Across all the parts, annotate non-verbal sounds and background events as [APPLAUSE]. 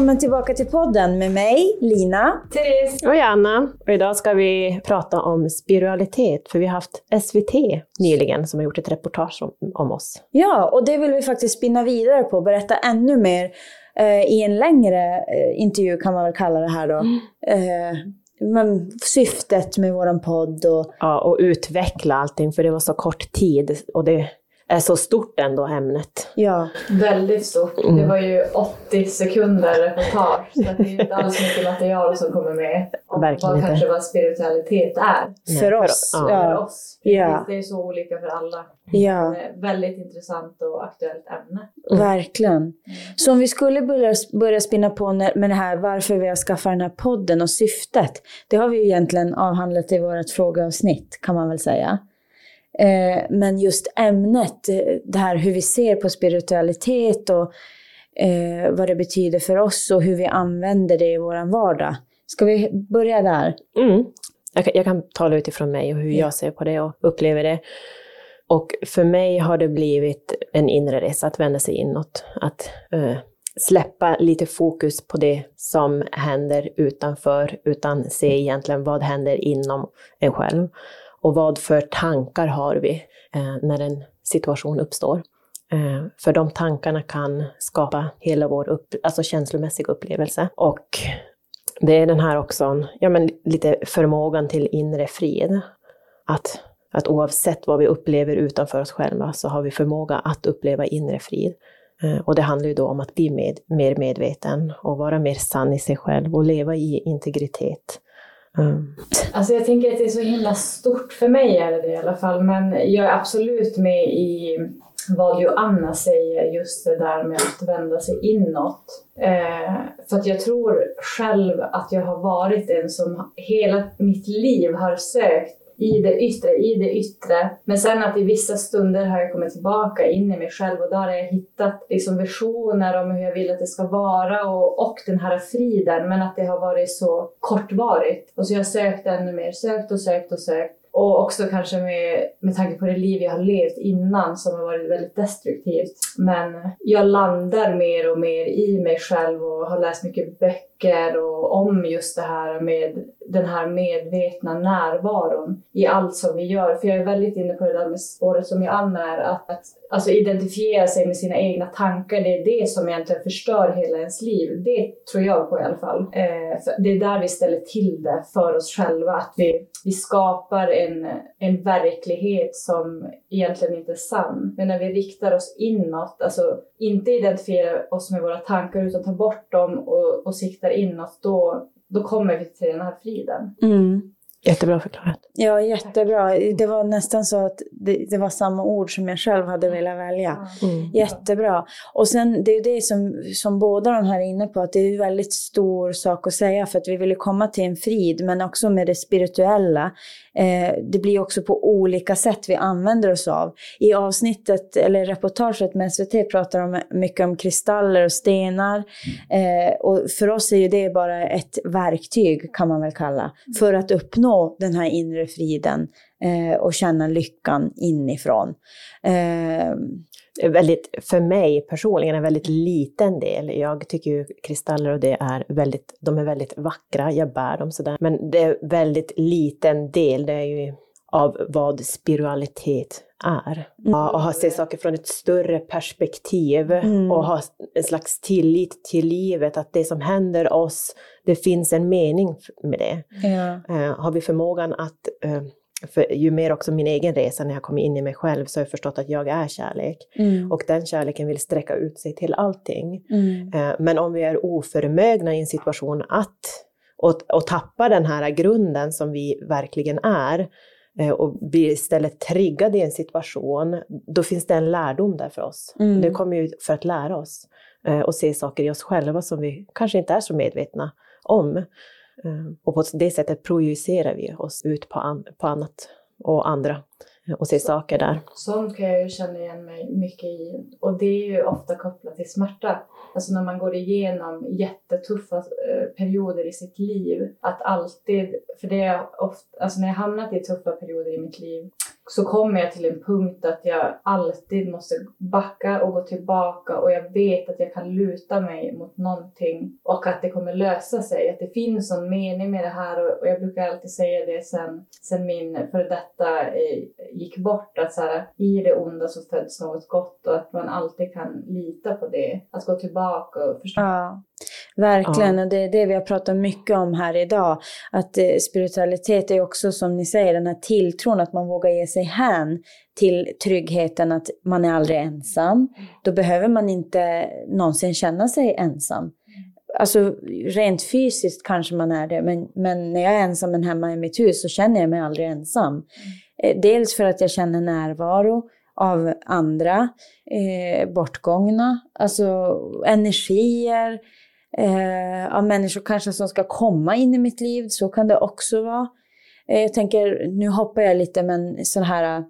Välkommen tillbaka till podden med mig, Lina. Therese. Och Anna. Och idag ska vi prata om spiritualitet, för vi har haft SVT nyligen som har gjort ett reportage om, om oss. Ja, och det vill vi faktiskt spinna vidare på, berätta ännu mer eh, i en längre eh, intervju kan man väl kalla det här då. Mm. Eh, men syftet med våran podd och Ja, och utveckla allting, för det var så kort tid och det är så stort ändå ämnet. ja, Väldigt stort. Mm. Det var ju 80 sekunder reportage. Så att det är ju inte alls mycket material som kommer med. Om Verkligen vad inte. kanske vad spiritualitet är Nej, för för- oss. ja. för Ja, oss. Ja. Det är så olika för alla. ja, Det är ett väldigt intressant och aktuellt ämne. verkligen. Så om vi skulle börja, börja spinna på med det här varför vi har skaffat den här podden och syftet. Det har vi ju egentligen avhandlat i vårt frågeavsnitt kan man väl säga. Eh, men just ämnet, eh, det här hur vi ser på spiritualitet och eh, vad det betyder för oss och hur vi använder det i vår vardag. Ska vi börja där? Mm. Jag, kan, jag kan tala utifrån mig och hur Ja. jag ser på det och upplever det. Och för mig har det blivit en inre resa att vända sig inåt. Att eh, släppa lite fokus på det som händer utanför, utan se egentligen vad händer inom en själv. Och vad för tankar har vi eh, när en situation uppstår. Eh, för de tankarna kan skapa hela vår upp, alltså känslomässiga upplevelse. Och det är den här också, ja men lite förmågan till inre frid. Att, att oavsett vad vi upplever utanför oss själva så har vi förmåga att uppleva inre frid. Eh, och det handlar ju då om att bli med, mer medveten och vara mer sann i sig själv och leva i integritet. Mm. Alltså jag tänker att det är så himla stort, för mig är det det i alla fall, men jag är absolut med i vad Joanna säger, just det där med att vända sig inåt. Eh, för att jag tror själv att jag har varit en som hela mitt liv har sökt i det yttre, i det yttre. Men sen att i vissa stunder har jag kommit tillbaka in i mig själv och där har jag hittat liksom visioner om hur jag vill att det ska vara och, och den här friden. Men att det har varit så kortvarigt. Och så jag har sökt ännu mer, sökt och sökt och sökt. Och också kanske med, med tanke på det liv jag har levt innan som har varit väldigt destruktivt. Men jag landar mer och mer i mig själv och har läst mycket böcker och om just det här med den här medvetna närvaron i allt som vi gör. För jag är väldigt inne på det där med spåret som Joanna är, att, att alltså identifiera sig med sina egna tankar, det är det som egentligen förstör hela ens liv. Det tror jag på i alla fall. Eh, det är där vi ställer till det för oss själva, att vi, vi skapar en, en verklighet som egentligen inte är sann. Men när vi riktar oss inåt, alltså inte identifiera oss med våra tankar utan tar bort dem och, och siktar inåt, då, då kommer vi till den här friden. Mm. Jättebra förklarat. Ja, jättebra. Det var nästan så att det, det var samma ord som jag själv hade velat välja. Mm. Jättebra. Och sen det är ju det som, som båda de här är inne på, att det är en väldigt stor sak att säga för att vi vill ju komma till en frid, men också med det spirituella. Eh, det blir också på olika sätt vi använder oss av. I avsnittet, eller reportaget med SVT pratar de mycket om kristaller och stenar. Eh, och för oss är ju det bara ett verktyg, kan man väl kalla, för att uppnå den här inre friden eh, och känna lyckan inifrån. Eh, Väldigt, för mig personligen en väldigt liten del. Jag tycker ju kristaller och det är väldigt, de är väldigt vackra, jag bär dem sådär. Men det är väldigt liten del, det är ju av vad spiritualitet är. Ja, och ha se saker från ett större perspektiv Mm. och ha en slags tillit till livet, att det som händer oss, det finns en mening med det. ja. Eh, har vi förmågan att, eh, för ju mer också min egen resa när jag kommer in i mig själv så har jag förstått att jag är kärlek. Mm. Och den kärleken vill sträcka ut sig till allting. Mm. Eh, Men om vi är oförmögna i en situation att och, och tappa den här grunden som vi verkligen är eh, och blir istället triggade i en situation, då finns det en lärdom där för oss. Mm. Det kommer ju för att lära oss eh, och se saker i oss själva som vi kanske inte är så medvetna om. Eh, Och på det sättet projicerar vi oss ut på, an, på annat och andra eh, och ser saker där. Sånt kan jag ju känna igen mig mycket i. Och det är ju ofta kopplat till smärta. Alltså när man går igenom jättetuffa eh, perioder i sitt liv. Att alltid, för det är ofta, alltså när jag hamnat i tuffa perioder i mitt liv så kommer jag till en punkt att jag alltid måste backa och gå tillbaka och jag vet att jag kan luta mig mot någonting och att det kommer lösa sig. Att det finns någon mening med det här och, jag brukar alltid säga det sen, sen min före detta eh, gick bort att så här, i det onda så föds något gott och att man alltid kan lita på det. Att gå tillbaka och förstå. Ja. Verkligen, ja. och det är det vi har pratat mycket om här idag. Att eh, spiritualitet är också som ni säger den här tilltron att man vågar ge sig hän till tryggheten att man är aldrig ensam. Då behöver man inte någonsin känna sig ensam. Alltså rent fysiskt kanske man är det, men, men när jag är ensam hemma i mitt hus så känner jag mig aldrig ensam. Eh, dels för att jag känner närvaro av andra eh, bortgångna, alltså energier, eh, av människor kanske som ska komma in i mitt liv. Så kan det också vara. Eh, jag tänker, nu hoppar jag lite, men sån här,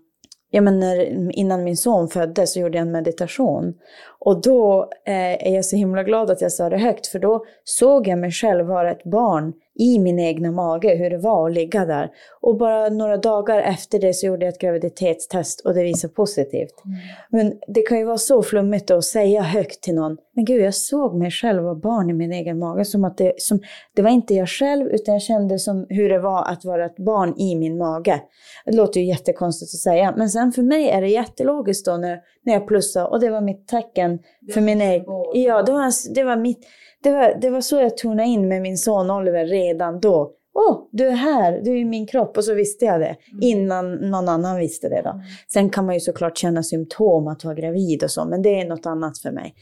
ja, men när, innan min son föddes så gjorde jag en meditation. Och då eh, är jag så himla glad att jag sa det högt, för då såg jag mig själv vara ett barn i min egna mage, hur det var att ligga där. Och bara några dagar efter det så gjorde jag ett graviditetstest och det visade positivt. Mm. Men det kan ju vara så flummigt att säga högt till någon, men gud, jag såg mig själv vara barn i min egen mage. Som att det, som, det var inte jag själv, utan jag kände som hur det var att vara ett barn i min mage. Det låter ju jättekonstigt att säga, men sen för mig är det jättelogiskt då när, när jag plussade, och det var mitt tecken för min egen... Ja, det var, det var mitt det var, det var så jag tonade in med min son Oliver redan då. Åh, oh, du är här, du är i min kropp. Och så visste jag det mm. innan någon annan visste det. Då. Mm. Sen kan man ju såklart känna symptom att vara gravid och så, men det är något annat för mig.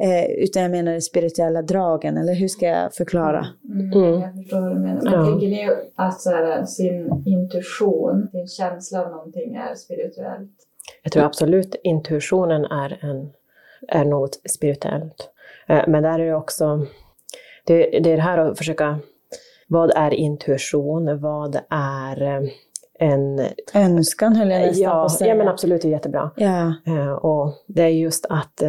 Mm. Eh, utan jag menar de spirituella dragen, eller hur ska jag förklara? Mm. mm. Jag förstår vad du menar. Men ja. tänker ni att så här, sin intuition, sin känsla av någonting är spirituellt? Jag tror absolut intuitionen är, en, är något spirituellt. Eh, men där är det också, det, det är det här att försöka, vad är intuition? Vad är eh, en... Önskan höll jag nästan ja, på att säga. Ja, men absolut, det är jättebra. Ja. Eh, och det är just att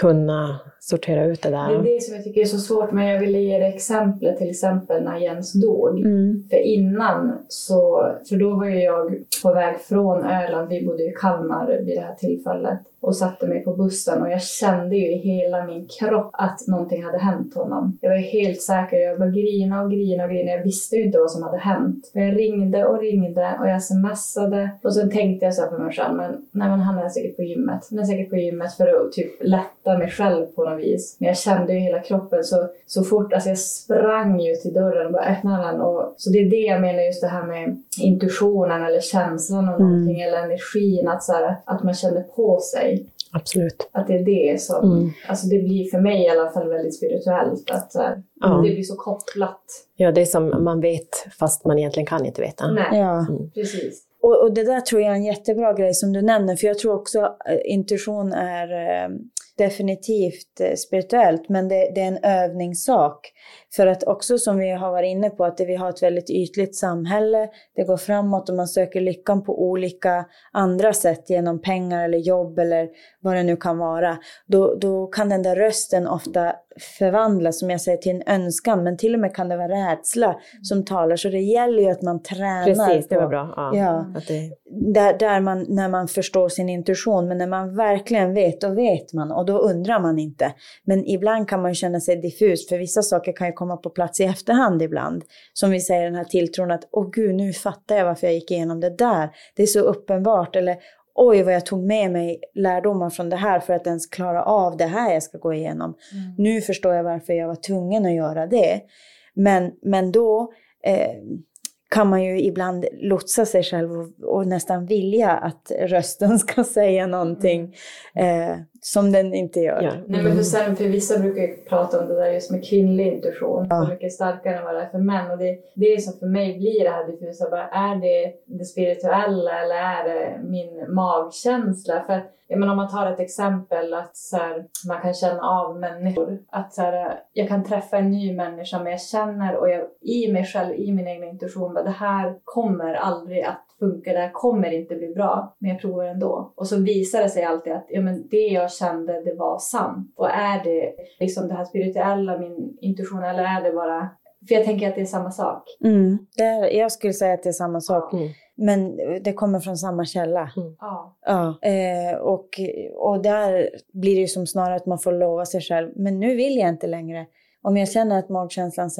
kunna sortera ut det där. Det är det som jag tycker är så svårt, men jag ville ge det exemplet till exempel när Jens dog. Mm. För innan så, för då var ju jag på väg från Öland, vi bodde i Kalmar vid det här tillfället och satte mig på bussen och jag kände ju i hela min kropp att någonting hade hänt honom. Jag var helt säker, jag bara grina och grina och grina. Jag visste ju inte vad som hade hänt. Men jag ringde och ringde och jag smsade och sen tänkte jag så här för mig själv, men nej men han är säkert på gymmet. Han är säkert på gymmet för att typ lätta mig själv på något vis. Men jag kände ju hela kroppen så, så fort, alltså jag sprang ju till dörren och bara öppnade den. Och, så det är det jag menar just det här med intuitionen eller känslan av mm. någonting eller energin, att, så här, att man känner på sig. Absolut. Att det är det som, mm. alltså det blir för mig i alla fall väldigt spirituellt. Att ja. det blir så kopplat. Ja, det är som man vet fast man egentligen kan inte veta. Nej, ja. Mm. precis. Och, och, det där tror jag är en jättebra grej som du nämner, för jag tror också äh, intuition är äh, definitivt eh, spirituellt, men det, det, är en övningssak. För att också som vi har varit inne på, att vi har ett väldigt ytligt samhälle, det går framåt och man söker lyckan på olika andra sätt, genom pengar eller jobb eller vad det nu kan vara. Då, då kan den där rösten ofta förvandlas, som jag säger, till en önskan, men till och med kan det vara rädsla som talar. Så det gäller ju att man tränar. Precis, det var bra. Ja. ja. Det... Där, där man, när man förstår sin intuition, men när man verkligen vet, då vet man och då undrar man inte. Men ibland kan man känna sig diffus, för vissa saker kan ju komma på plats i efterhand ibland. Som vi säger den här tilltron att, åh gud, nu fattar jag varför jag gick igenom det där. Det är så uppenbart. Eller, oj vad jag tog med mig lärdomar från det här för att ens klara av det här jag ska gå igenom. Mm. Nu förstår jag varför jag var tvungen att göra det. Men, men då eh, kan man ju ibland lotsa sig själv och, och, nästan vilja att rösten [LAUGHS] ska säga någonting mm. eh, som den inte gör. Ja. Nej, men för, sen, för vissa brukar ju prata om det där just med kvinnlig intuition, ja. så mycket starkare än vad det är för män. Och det, det som för mig blir det här diffusa, bara, är det det spirituella eller är det min magkänsla? För jag menar, om man tar ett exempel att så här, man kan känna av människor. Att så här, jag kan träffa en ny människa men jag känner och jag, i mig själv, i min egen intuition, att det här kommer aldrig att funka, det här kommer inte bli bra, men jag provar ändå. Och så visar det sig alltid att ja, men det jag kände, det var sant. Och är det liksom det här spirituella, min intuition, eller är det bara för jag tänker att det är samma sak. Mm. Det är, jag skulle säga att det är samma sak. Mm. Men det kommer från samma källa. Mm. Ja. Ja, eh, och, och där blir det ju som snarare att man får lova sig själv, men nu vill jag inte längre. Om jag känner att magkänslan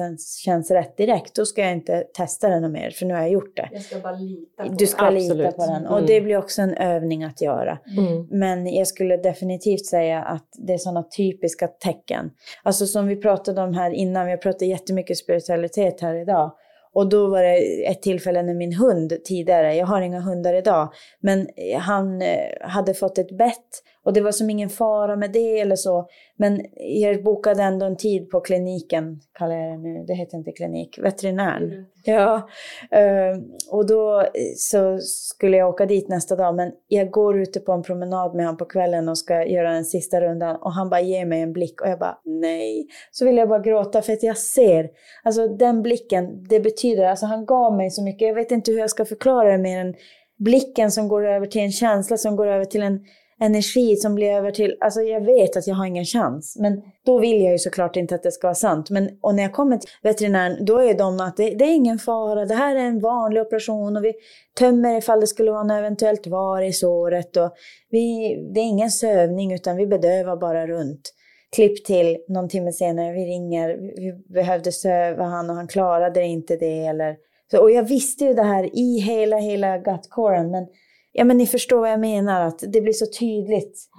känns, rätt direkt, då ska jag inte testa den mer, för nu har jag gjort det. Jag ska bara lita på Du ska det. lita på den. Och Mm. det blir också en övning att göra. Mm. Men jag skulle definitivt säga att det är sådana typiska tecken. Alltså som vi pratade om här innan, vi har pratat jättemycket spiritualitet här idag. Och då var det ett tillfälle när min hund tidigare, jag har inga hundar idag, men han eh, hade fått ett bett och det var som ingen fara med det eller så. Men jag bokade ändå en tid på kliniken, kallar jag det nu, det heter inte klinik, veterinären. Ja, eh, och då eh, så skulle jag åka dit nästa dag, men jag går ute på en promenad med honom på kvällen och ska göra den sista rundan och han bara ger mig en blick och jag bara nej. Så vill jag bara gråta för att jag ser, alltså den blicken, det betyder, alltså han gav mig så mycket, jag vet inte hur jag ska förklara det mer än blicken som går över till en känsla som går över till en energi som blir över till, alltså jag vet att jag har ingen chans, men då vill jag ju såklart inte att det ska vara sant. Men, och när jag kommer till veterinären, då är de att det, det är ingen fara, det här är en vanlig operation och vi tömmer ifall det skulle vara något eventuellt var i såret och vi, det är ingen sövning utan vi bedövar bara runt. Klipp till någon timme senare, vi ringer, vi behövde söva han och han klarade inte det eller så, och jag visste ju det här i hela, hela gutcoren, men Ja, men ni förstår vad jag menar, att det blir så tydligt.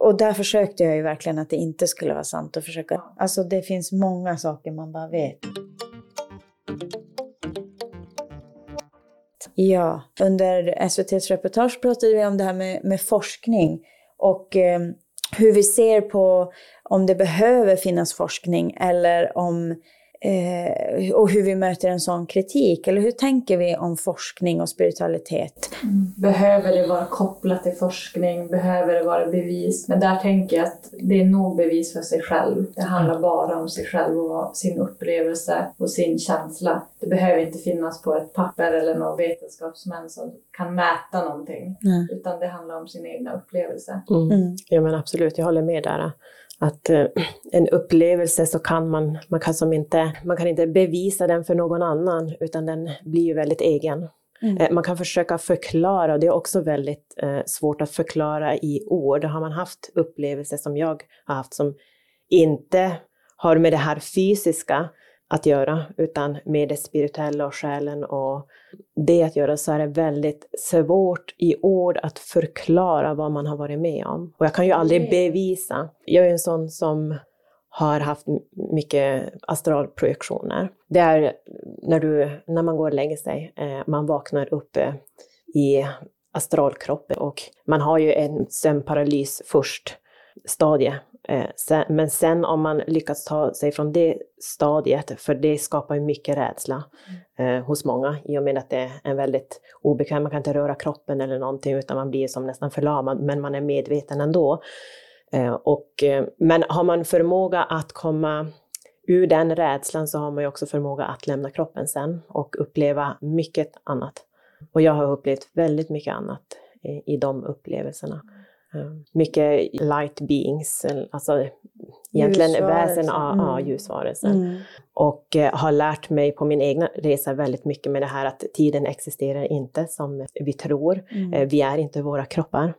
Och där försökte jag ju verkligen att det inte skulle vara sant. Och försöka, alltså det finns många saker man bara vet. Ja, under SVTs reportage pratade vi om det här med, med forskning. Och eh, hur vi ser på om det behöver finnas forskning eller om eh, och hur vi möter en sån kritik. Eller hur tänker vi om forskning och spiritualitet? Behöver det vara kopplat till forskning? Behöver det vara bevis? Men där tänker jag att det är nog bevis för sig själv. Det handlar bara om sig själv och sin upplevelse och sin känsla. Det behöver inte finnas på ett papper eller någon vetenskapsmän som kan mäta någonting. Nej. Utan det handlar om sin egna upplevelse. Mm. Mm. Ja men absolut, jag håller med där. Att eh, en upplevelse så kan man, man kan som inte, man kan inte bevisa den för någon annan, utan den blir ju väldigt egen. Mm. Eh, man kan försöka förklara, och det är också väldigt eh, svårt att förklara i ord. Har man haft upplevelser som jag har haft som inte har med det här fysiska att göra, utan med det spirituella och själen och det att göra så är det väldigt svårt i ord att förklara vad man har varit med om. Och jag kan ju aldrig Mm. bevisa. Jag är en sån som har haft mycket astralprojektioner. Det är när, du, när man går och lägger sig, eh, man vaknar upp eh, i astralkroppen och man har ju en sömnparalys först, stadie. Eh, men sen om man lyckas ta sig från det stadiet, för det skapar ju mycket rädsla eh, hos många i och med att det är en väldigt obekväm, man kan inte röra kroppen eller någonting utan man blir som nästan förlamad, men man är medveten ändå. Eh, och, men har man förmåga att komma ur den rädslan så har man ju också förmåga att lämna kroppen sen och uppleva mycket annat. Och jag har upplevt väldigt mycket annat i, i de upplevelserna. Mycket light beings, alltså egentligen väsen, ja, Mm. ljusvarelser. Mm. Och eh, har lärt mig på min egna resa väldigt mycket med det här att tiden existerar inte som vi tror. Mm. Eh, vi är inte våra kroppar.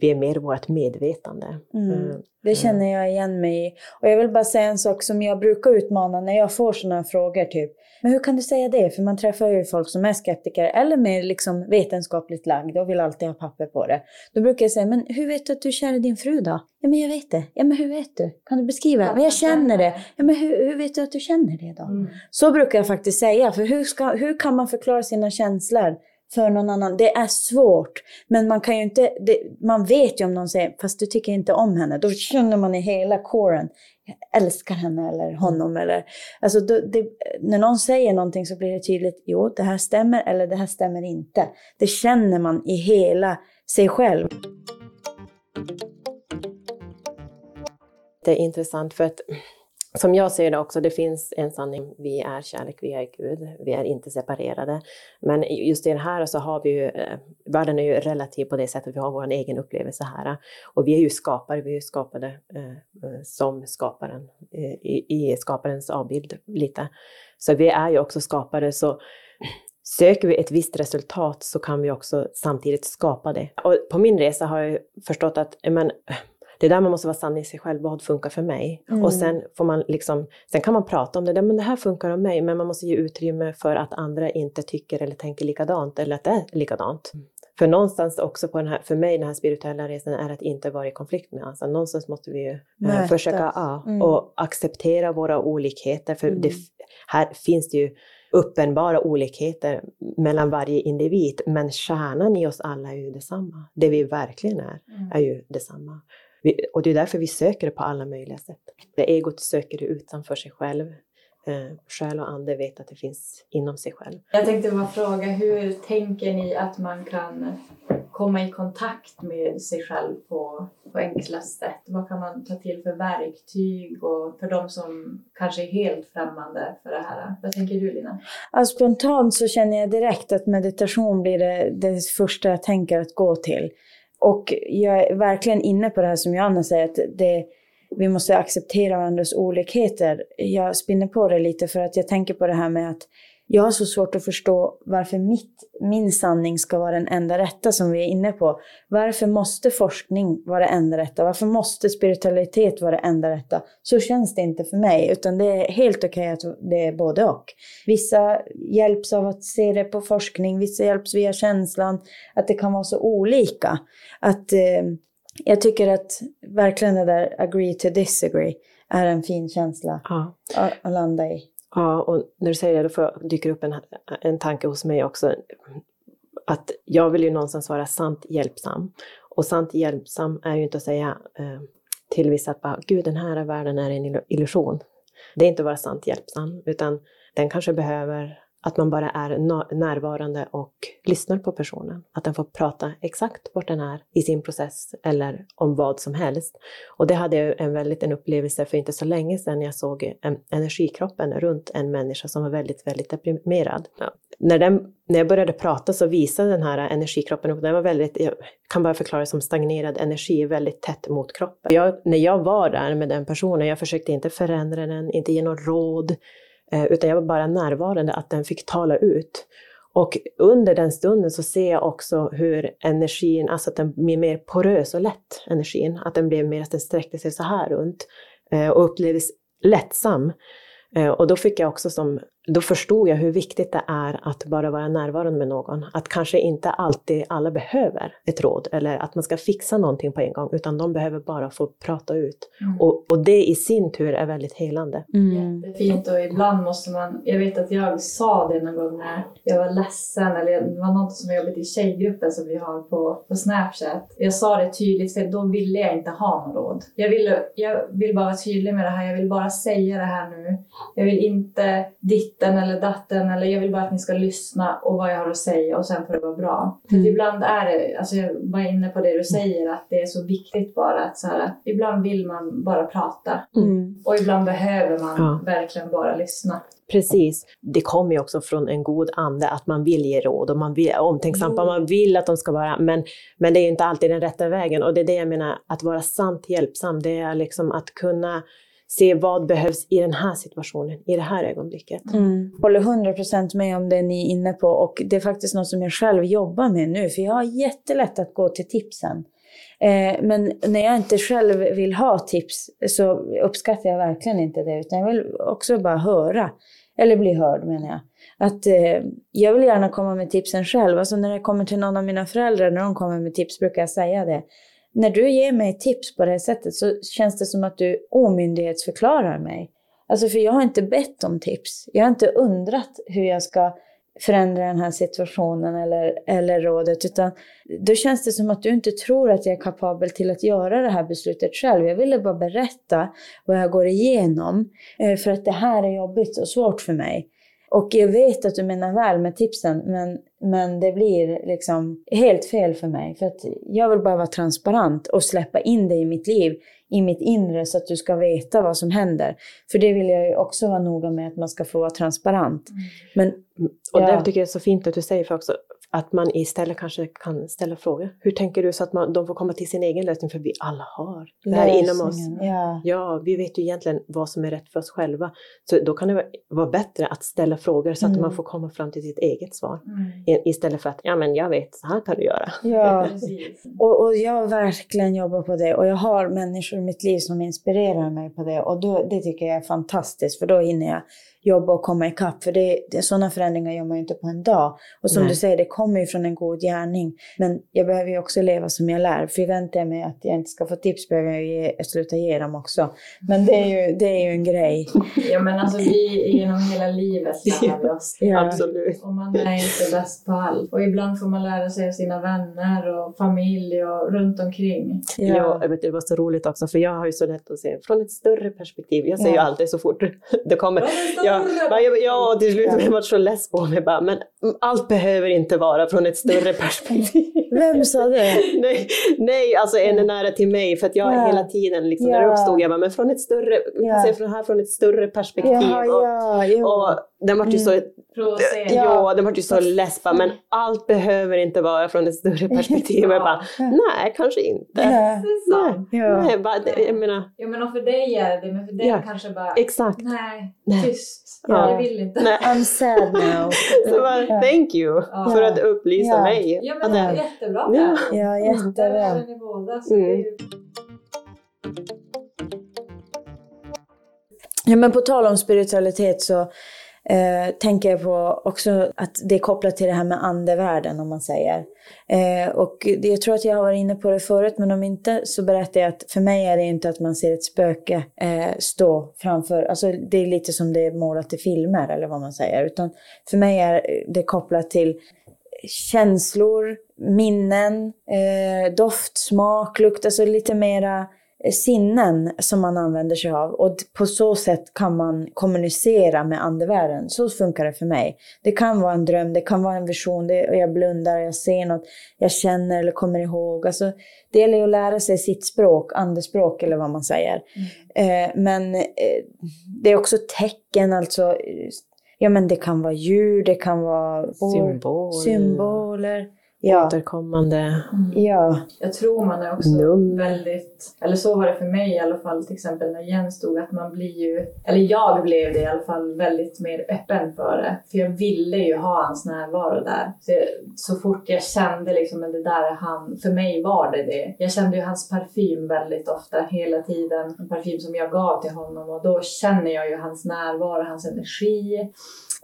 Vi är mer vårt medvetande. Mm. Eh, Det känner jag igen mig i. Och jag vill bara säga en sak som jag brukar utmana när jag får sådana frågor. Typ. Men hur kan du säga det? För man träffar ju folk som är skeptiker eller mer liksom vetenskapligt lagda och vill alltid ha papper på det. Då brukar jag säga, men hur vet du att du är kär i din fru då? Ja men jag vet det. Ja men hur vet du? Kan du beskriva? Men jag känner det. Ja men hur, hur vet du att du känner det då? Mm. Så brukar jag faktiskt säga, för hur, ska, hur kan man förklara sina känslor för någon annan? Det är svårt, men man kan ju inte, det, man vet ju om någon säger, fast du tycker inte om henne, då känner man i hela kåren, jag älskar henne eller honom eller, alltså då, det, när någon säger någonting så blir det tydligt, jo det här stämmer eller det här stämmer inte. Det känner man i hela sig själv. Det är intressant för att som jag ser det också, det finns en sanning. Vi är kärlek, vi är Gud, vi är inte separerade. Men just i det här så har vi ju, eh, världen är ju relativ på det sättet vi har vår egen upplevelse här. Och vi är ju skapare, vi är ju skapade eh, eh som skaparen, eh, i, i skaparens avbild lite. Så vi är ju också skapare, så söker vi ett visst resultat så kan vi också samtidigt skapa det. Och på min resa har jag förstått att men, det är där man måste vara sann i sig själv. Vad funkar för mig? Mm. Och sen, får man liksom, sen kan man prata om det. Men det här funkar om mig. Men man måste ge utrymme för att andra inte tycker eller tänker likadant. Eller att det är likadant. Mm. För någonstans också på den här, för mig den här spirituella resan är att inte vara i konflikt med andra. Någonstans måste vi ju äh, försöka ja, mm. och acceptera våra olikheter. För det, här finns det ju uppenbara olikheter mellan varje individ, men kärnan i oss alla är ju detsamma. Det vi verkligen är, mm. är ju detsamma. Vi, och det är därför vi söker det på alla möjliga sätt. Det egot söker det utanför sig själv. Eh, själ och ande vet att det finns inom sig själv. Jag tänkte bara fråga, hur tänker ni att man kan komma i kontakt med sig själv på, på enklast sätt? Vad kan man ta till för verktyg och för de som kanske är helt främmande för det här? Vad tänker du Lina? Alltså, spontant så känner jag direkt att meditation blir det, det första jag tänker att gå till. Och jag är verkligen inne på det här som Johanna säger, att det, vi måste acceptera varandras olikheter. Jag spinner på det lite för att jag tänker på det här med att jag har så svårt att förstå varför mitt, min sanning ska vara den enda rätta som vi är inne på. Varför måste forskning vara det enda rätta? Varför måste spiritualitet vara det enda rätta? Så känns det inte för mig, utan det är helt okej okay att det är både och. Vissa hjälps av att se det på forskning, vissa hjälps via känslan, att det kan vara så olika. Att eh, jag tycker att verkligen det där agree to disagree är en fin känsla ja. att, att landa i. Ja, och när du säger det då dyker upp en, en tanke hos mig också. Att jag vill ju någonstans vara sant hjälpsam. Och sant hjälpsam är ju inte att säga eh, till vissa att bara, gud den här världen är en illusion. Det är inte att vara sant hjälpsam, utan den kanske behöver att man bara är närvarande och lyssnar på personen. Att den får prata exakt vart den är i sin process eller om vad som helst. Och det hade jag en väldigt en upplevelse för inte så länge sedan jag såg en, energikroppen runt en människa som var väldigt, väldigt deprimerad. Ja. När, den, när jag började prata så visade den här energikroppen upp, den var väldigt, jag kan bara förklara det som stagnerad energi, väldigt tätt mot kroppen. Jag, när jag var där med den personen, jag försökte inte förändra den, inte ge något råd, Eh, utan jag var bara närvarande att den fick tala ut. Och under den stunden så ser jag också hur energin, alltså att den blir mer porös och lätt, energin. Att den blev mer att den sträckte sig så här runt eh, och upplevdes lättsam. Eh, och då fick jag också som, då förstod jag hur viktigt det är att bara vara närvarande med någon. Att kanske inte alltid alla behöver ett råd eller att man ska fixa någonting på en gång, utan de behöver bara få prata ut. Mm. Och, och det i sin tur är väldigt helande. Mm. Jättefint och ibland måste man, jag vet att jag sa det någon gång när jag var ledsen, eller det var något som jag jobbade i tjejgruppen som vi har på, på Snapchat. Jag sa det tydligt för då ville jag inte ha något råd. Jag vill, jag vill bara vara tydlig med det här, jag vill bara säga det här nu. Jag vill inte ditten eller datten eller jag vill bara att ni ska lyssna och vad jag har att säga och sen får det vara bra. Mm. För ibland är det, alltså jag var inne på det du säger, att det är så viktigt bara att så här, ibland vill man bara prata mm. och ibland behöver man ja. verkligen bara lyssna. Precis. Det kommer ju också från en god ande att man vill ge råd och man vill omtänksamt, mm. man vill att de ska vara, men, men det är ju inte alltid den rätta vägen. Och det är det jag menar, att vara sant hjälpsam, det är liksom att kunna se vad behövs i den här situationen, i det här ögonblicket. Mm. Håller 100% med om det ni är inne på och det är faktiskt något som jag själv jobbar med nu, för jag har jättelätt att gå till tipsen. Eh, men när jag inte själv vill ha tips så uppskattar jag verkligen inte det, utan jag vill också bara höra. Eller bli hörd menar jag. Att eh, jag vill gärna komma med tipsen själv. Alltså när det kommer till någon av mina föräldrar, när de kommer med tips brukar jag säga det när du ger mig tips på det här sättet så känns det som att du omyndighetsförklarar mig. Alltså för jag har inte bett om tips. Jag har inte undrat hur jag ska förändra den här situationen eller, eller rådet, utan då känns det som att du inte tror att jag är kapabel till att göra det här beslutet själv. Jag ville bara berätta vad jag går igenom, eh, för att det här är jobbigt och svårt för mig. Och jag vet att du menar väl med tipsen, men, men det blir liksom helt fel för mig. För att jag vill bara vara transparent och släppa in dig i mitt liv, i mitt inre, så att du ska veta vad som händer. För det vill jag ju också vara noga med, att man ska få vara transparent. Mm. Men, och ja. det tycker jag är så fint att du säger, för också att man istället kanske kan ställa frågor. Hur tänker du så att man, de får komma till sin egen lösning? För vi alla har det här inom oss. Ja. Ja, vi vet ju egentligen vad som är rätt för oss själva. Så då kan det vara- bättre att ställa frågor så att Mm. man får komma fram till sitt eget svar. Mm. Istället för att, ja men jag vet, så här kan du göra. ja. [LAUGHS] Precis. Och, och jag har verkligen jobbat på det och jag har människor i mitt liv som inspirerar mig på det och då, det tycker jag är fantastiskt för då hinner jag jobba och komma ikapp för det, det, sådana förändringar gör man ju inte på en dag. Och som Nej. du säger, det kommer ju från en god gärning. Men jag behöver ju också leva som jag lär. Förväntar jag mig att jag inte ska få tips behöver jag ju ge, sluta ge dem också. Men det är ju, det är ju en grej. [LAUGHS] Ja men alltså vi genom hela livet lär vi oss. [LAUGHS] Ja. Absolut. Och man är inte bäst på allt. Och ibland får man lära sig av sina vänner och familj och runt omkring. Ja. jag vet, det var så roligt också, för jag har ju så lätt att se från ett större perspektiv. Jag säger ju Ja. alltid så fort [LAUGHS] det kommer. Ja, Ja, ja, till slut Ja. blev jag så less på mig. Bara, men allt behöver inte vara från ett större perspektiv. Vem sa det? [LAUGHS] nej, nej, alltså en är nära till mig. För att jag Ja. hela tiden, liksom, när Ja. det uppstod, jag bara, men från ett större, vi Ja. kan se från här från ett större perspektiv. Jaha, och, ja, och den vart ju så, Provocera. ja. den vart ju så bara, men allt behöver inte vara från ett större perspektiv. Och jag bara, nej, kanske inte. Ja. Sant. Ja. Nej, bara, det, jag menar, Ja men för dig är det, men för dig Ja. kanske bara, exakt. nej, Nej. tyst. Ja. Jag vill inte. Nej. I'm sad now. [LAUGHS] Så bara, Ja. thank you Ja. för att upplysa Ja. mig. Ja men det- är jättebra. Ja. Ja, Där jättebra. är ni båda. Så Mm. det är ju... Ja, men på tal om spiritualitet så eh, tänker jag på också att det är kopplat till det här med andevärlden om man säger. Eh, och det, jag tror att jag har varit inne på det förut men om inte så berättar jag att för mig är det inte att man ser ett spöke eh, stå framför, alltså det är lite som det är målat i filmer eller vad man säger. Utan för mig är det kopplat till känslor, minnen, eh, doft, smak, lukt, alltså lite mera eh, sinnen som man använder sig av. Och på så sätt kan man kommunicera med andevärlden. Så funkar det för mig. Det kan vara en dröm, det kan vara en vision, det, och jag blundar, jag ser något, jag känner eller kommer ihåg. Alltså, det gäller ju att lära sig sitt språk, andespråk eller vad man säger. Eh, men eh, det är också tecken, alltså eh, Ja men det kan vara djur, det kan vara Symbol. symboler. Ja, Återkommande. ja, Jag tror man är också Nummer. väldigt, eller så var det för mig i alla fall, till exempel när Jens stod, att man blir ju, eller jag blev det i alla fall, väldigt mer öppen för det. För jag ville ju ha hans närvaro där. Så, jag, så fort jag kände liksom, men det där är han, för mig var det det. Jag kände ju hans parfym väldigt ofta, hela tiden. En parfym som jag gav till honom och då känner jag ju hans närvaro, hans energi.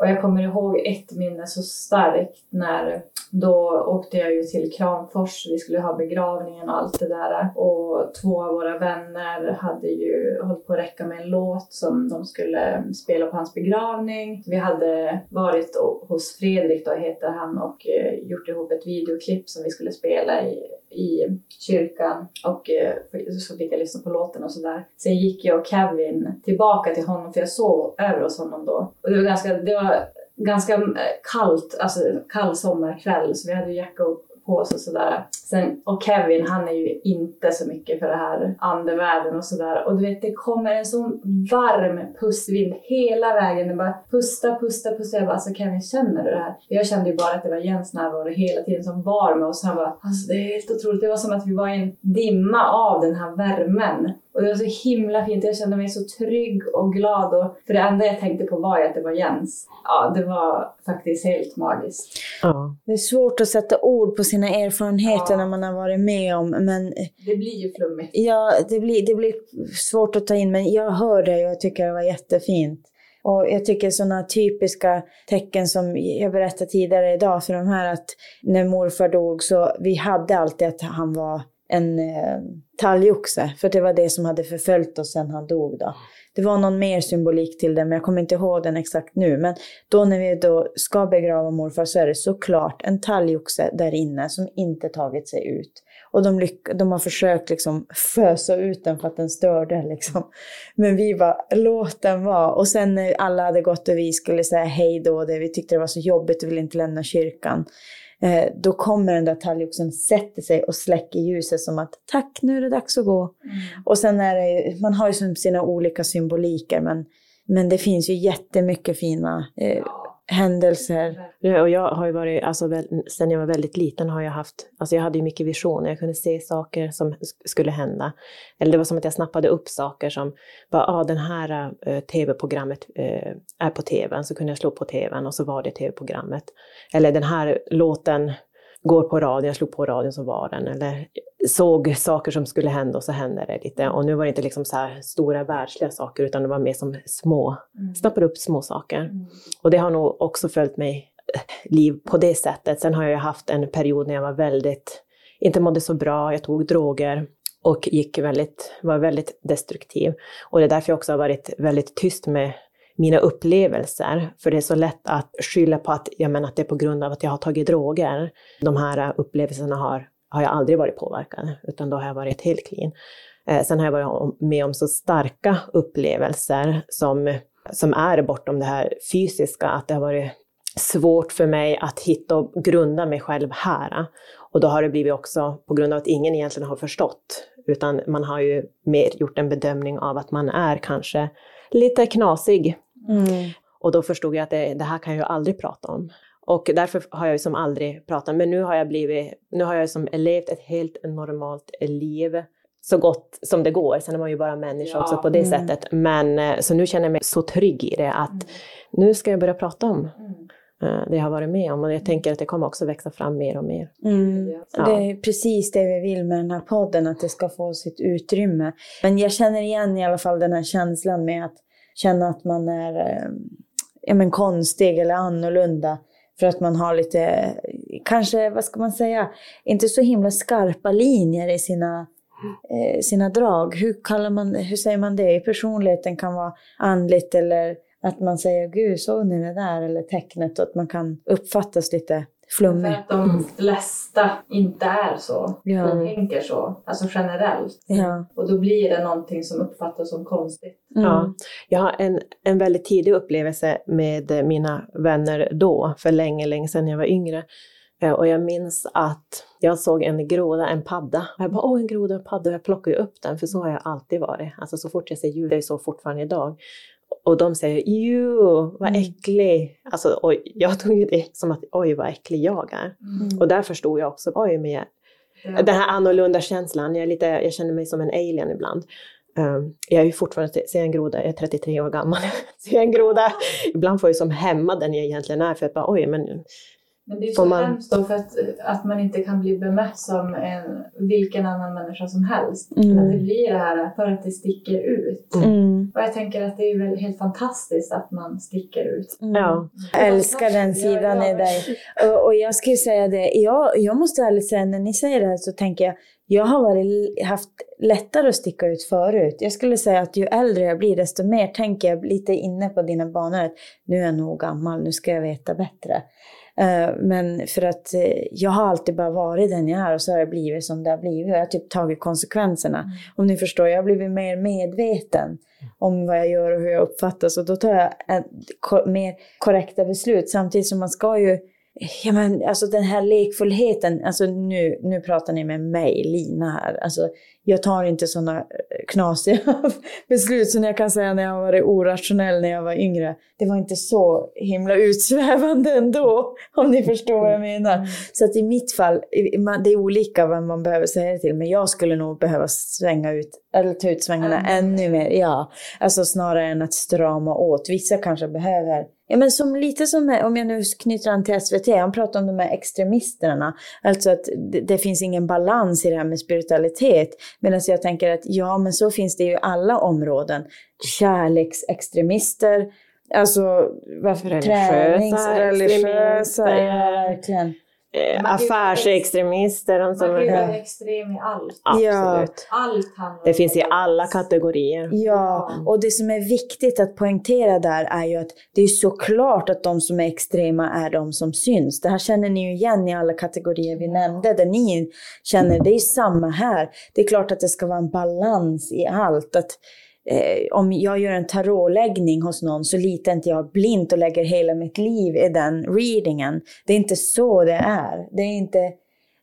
Och jag kommer ihåg ett minne så starkt när då åkte jag ju till Kramfors, vi skulle ha begravningen och allt det där. Och två av våra vänner hade ju hållit på att räcka med en låt som de skulle spela på hans begravning. Vi hade varit hos Fredrik, då heter han, och eh, gjort ihop ett videoklipp som vi skulle spela i, i kyrkan. Och eh, så fick jag lyssna på låten och sådär. Sen gick jag och Kevin tillbaka till honom, för jag sov över hos honom då. Och det var ganska, det var ganska eh, kallt, alltså kall sommarkväll så vi hade ju jacka på oss och sådär. Sen, och Kevin han är ju inte så mycket för det här andevärlden och sådär. Och du vet det kommer en sån varm pussvind hela vägen. Det bara pusta, pusta, pusta. Jag bara alltså Kevin känner du det här? Jag kände ju bara att det var Jens närvaro hela tiden som var med oss. Han bara alltså det är helt otroligt. Det var som att vi var i en dimma av den här värmen. Och det var så himla fint. Jag kände mig så trygg och glad. Och för det enda jag tänkte på var ju att det var Jens. Ja, det var faktiskt helt magiskt. Ja. det är svårt att sätta ord på sina erfarenheter När man har varit med om, men Det blir ju flummigt. ja, det blir, det blir svårt att ta in, men jag hör det och jag tycker det var jättefint. Och jag tycker sådana typiska tecken som jag berättade tidigare idag för de här att när morfar dog så vi hade alltid att han var en eh, talgoxe, för det var det som hade förföljt oss sen han dog då. Det var någon mer symbolik till det, men jag kommer inte ihåg den exakt nu. Men då när vi då ska begrava morfar så är det såklart en talgoxe där inne som inte tagit sig ut. Och de, lyck- de har försökt liksom fösa ut den för att den störde. Liksom. Men vi bara, låt den vara. Och sen när alla hade gått och vi skulle säga hej då, det, vi tyckte det var så jobbigt och ville inte lämna kyrkan. Eh, då kommer den där talgoxen, sätter sig och släcker ljuset som att tack, nu är det dags att gå. Och sen är det, man har ju sina olika symboliker men, men det finns ju jättemycket fina eh, händelser. Ja, och jag har ju varit, alltså, väl, sen jag var väldigt liten har jag haft, alltså jag hade ju mycket visioner, jag kunde se saker som skulle hända. Eller det var som att jag snappade upp saker som, bara, ah, den här uh, tv-programmet uh, är på tvn, så kunde jag slå på tvn och så var det tv-programmet. Eller den här låten går på radion, jag slog på radion så var den. Eller såg saker som skulle hända och så hände det lite. Och nu var det inte liksom så stora världsliga saker utan det var mer som små, mm. snappade upp små saker. Mm. Och det har nog också följt mig eh, liv på det sättet. Sen har jag haft en period när jag var väldigt, inte mådde så bra, jag tog droger och gick väldigt, var väldigt destruktiv. Och det är därför jag också har varit väldigt tyst med mina upplevelser. För det är så lätt att skylla på att, jag menar, att det är på grund av att jag har tagit droger. De här äh, upplevelserna har, har jag aldrig varit påverkad, utan då har jag varit helt clean. Eh, sen har jag varit med om så starka upplevelser som, som är bortom det här fysiska, att det har varit svårt för mig att hitta och grunda mig själv här. Och då har det blivit också på grund av att ingen egentligen har förstått, utan man har ju mer gjort en bedömning av att man är kanske lite knasig Mm. Och då förstod jag att det, det, här kan jag aldrig prata om. Och därför har jag som aldrig pratat, men nu har jag blivit, nu har jag som levt ett helt normalt liv så gott som det går. Sen är man ju bara människa ja. också på det mm. sättet. Men eh, så nu känner jag mig så trygg i det att mm. nu ska jag börja prata om mm. Eh, det jag har varit med om. Och jag tänker att det kommer också växa fram mer och mer. Mm. Ja. Det är precis det vi vill med den här podden, att det ska få sitt utrymme. Men jag känner igen i alla fall den här känslan med att känna att man är eh, ja, men konstig eller annorlunda. För att man har lite, kanske, vad ska man säga, inte så himla skarpa linjer i sina, eh, sina drag. Hur, kallar man, hur säger man det? I personligheten kan vara andligt eller att man säger Gud, såg ni det där? Eller tecknet och att man kan uppfattas lite flummig. För att de flesta inte är så. Ja. De tänker så, alltså generellt. Ja. Och då blir det någonting som uppfattas som konstigt. Mm. Ja. Jag har en, en väldigt tidig upplevelse med mina vänner då, för länge, länge sedan jag var yngre. Eh, och jag minns att jag såg en groda, en padda. Och jag bara, åh en groda, en padda. Och jag plockade upp den, för så har jag alltid varit. Alltså så fort jag ser djur, det är så fortfarande idag och de säger ju vad mm. äcklig. Alltså, och jag tog ju det som att oj vad äcklig jag är. Mm. Och där förstod jag också, oj men jag, ja. den här annorlunda känslan, jag, är lite, jag känner mig som en alien ibland. Um, jag är ju fortfarande, ser en groda, jag är 33 år gammal, [LAUGHS] ser en groda. Ibland får jag som hämma den jag egentligen är för att bara oj men men det är så man... hemskt då för att, att man inte kan bli bemött som en, vilken annan människa som helst. Mm. Att det blir det här för att det sticker ut. Mm. Och jag tänker att det är väl helt fantastiskt att man sticker ut. Mm. Ja. Jag älskar den sidan ja, ja. i dig. Och, och jag skulle säga det, jag, jag måste ärligt säga när ni säger det här så tänker jag jag har varit, haft lättare att sticka ut förut. Jag skulle säga att ju äldre jag blir desto mer tänker jag lite inne på dina banor. Nu är jag nog gammal, nu ska jag veta bättre. Eh, men för att eh, jag har alltid bara varit den jag är och så har det blivit som det har blivit. Jag har typ tagit konsekvenserna. Mm. Om ni förstår, jag har blivit mer medveten om vad jag gör och hur jag uppfattas. Och då tar jag mer korrekta beslut. Samtidigt som man ska ju Ja, men alltså den här lekfullheten, alltså nu, nu pratar ni med mig, Lina här. Alltså, jag tar inte sådana eh, knasiga [LAUGHS] beslut som jag kan säga när jag har varit orationell när jag var yngre. Det var inte så himla utsvävande ändå, [LAUGHS] om ni förstår vad jag menar. Mm. Så att i mitt fall, det är olika vad man behöver säga det till, men jag skulle nog behöva svänga ut, eller ta ut svängarna mm. ännu mer. Ja, alltså snarare än att strama åt. Vissa kanske behöver Ja, men som, lite som, om jag nu knyter an till SVT, han pratar om de här extremisterna. Alltså att det, det, finns ingen balans i det här med spiritualitet. Medan jag tänker att ja, men så finns det ju i alla områden. Kärleksextremister, alltså varför religiösa, tränings, religiösa, ja, verkligen eh, affärsextremister. Man kan ju vara extrem i allt. Absolut. Ja. Allt det finns i alla kategorier. Ja, och det som är viktigt att poängtera där är ju att det är såklart att de som är extrema är de som syns. Det här känner ni ju igen i alla kategorier vi nämnde, där ni känner, det är samma här. Det är klart att det ska vara en balans i allt. Att eh, om jag gör en tarotläggning hos någon så litar inte jag blint och lägger hela mitt liv i den readingen. Det är inte så det är. Det är inte,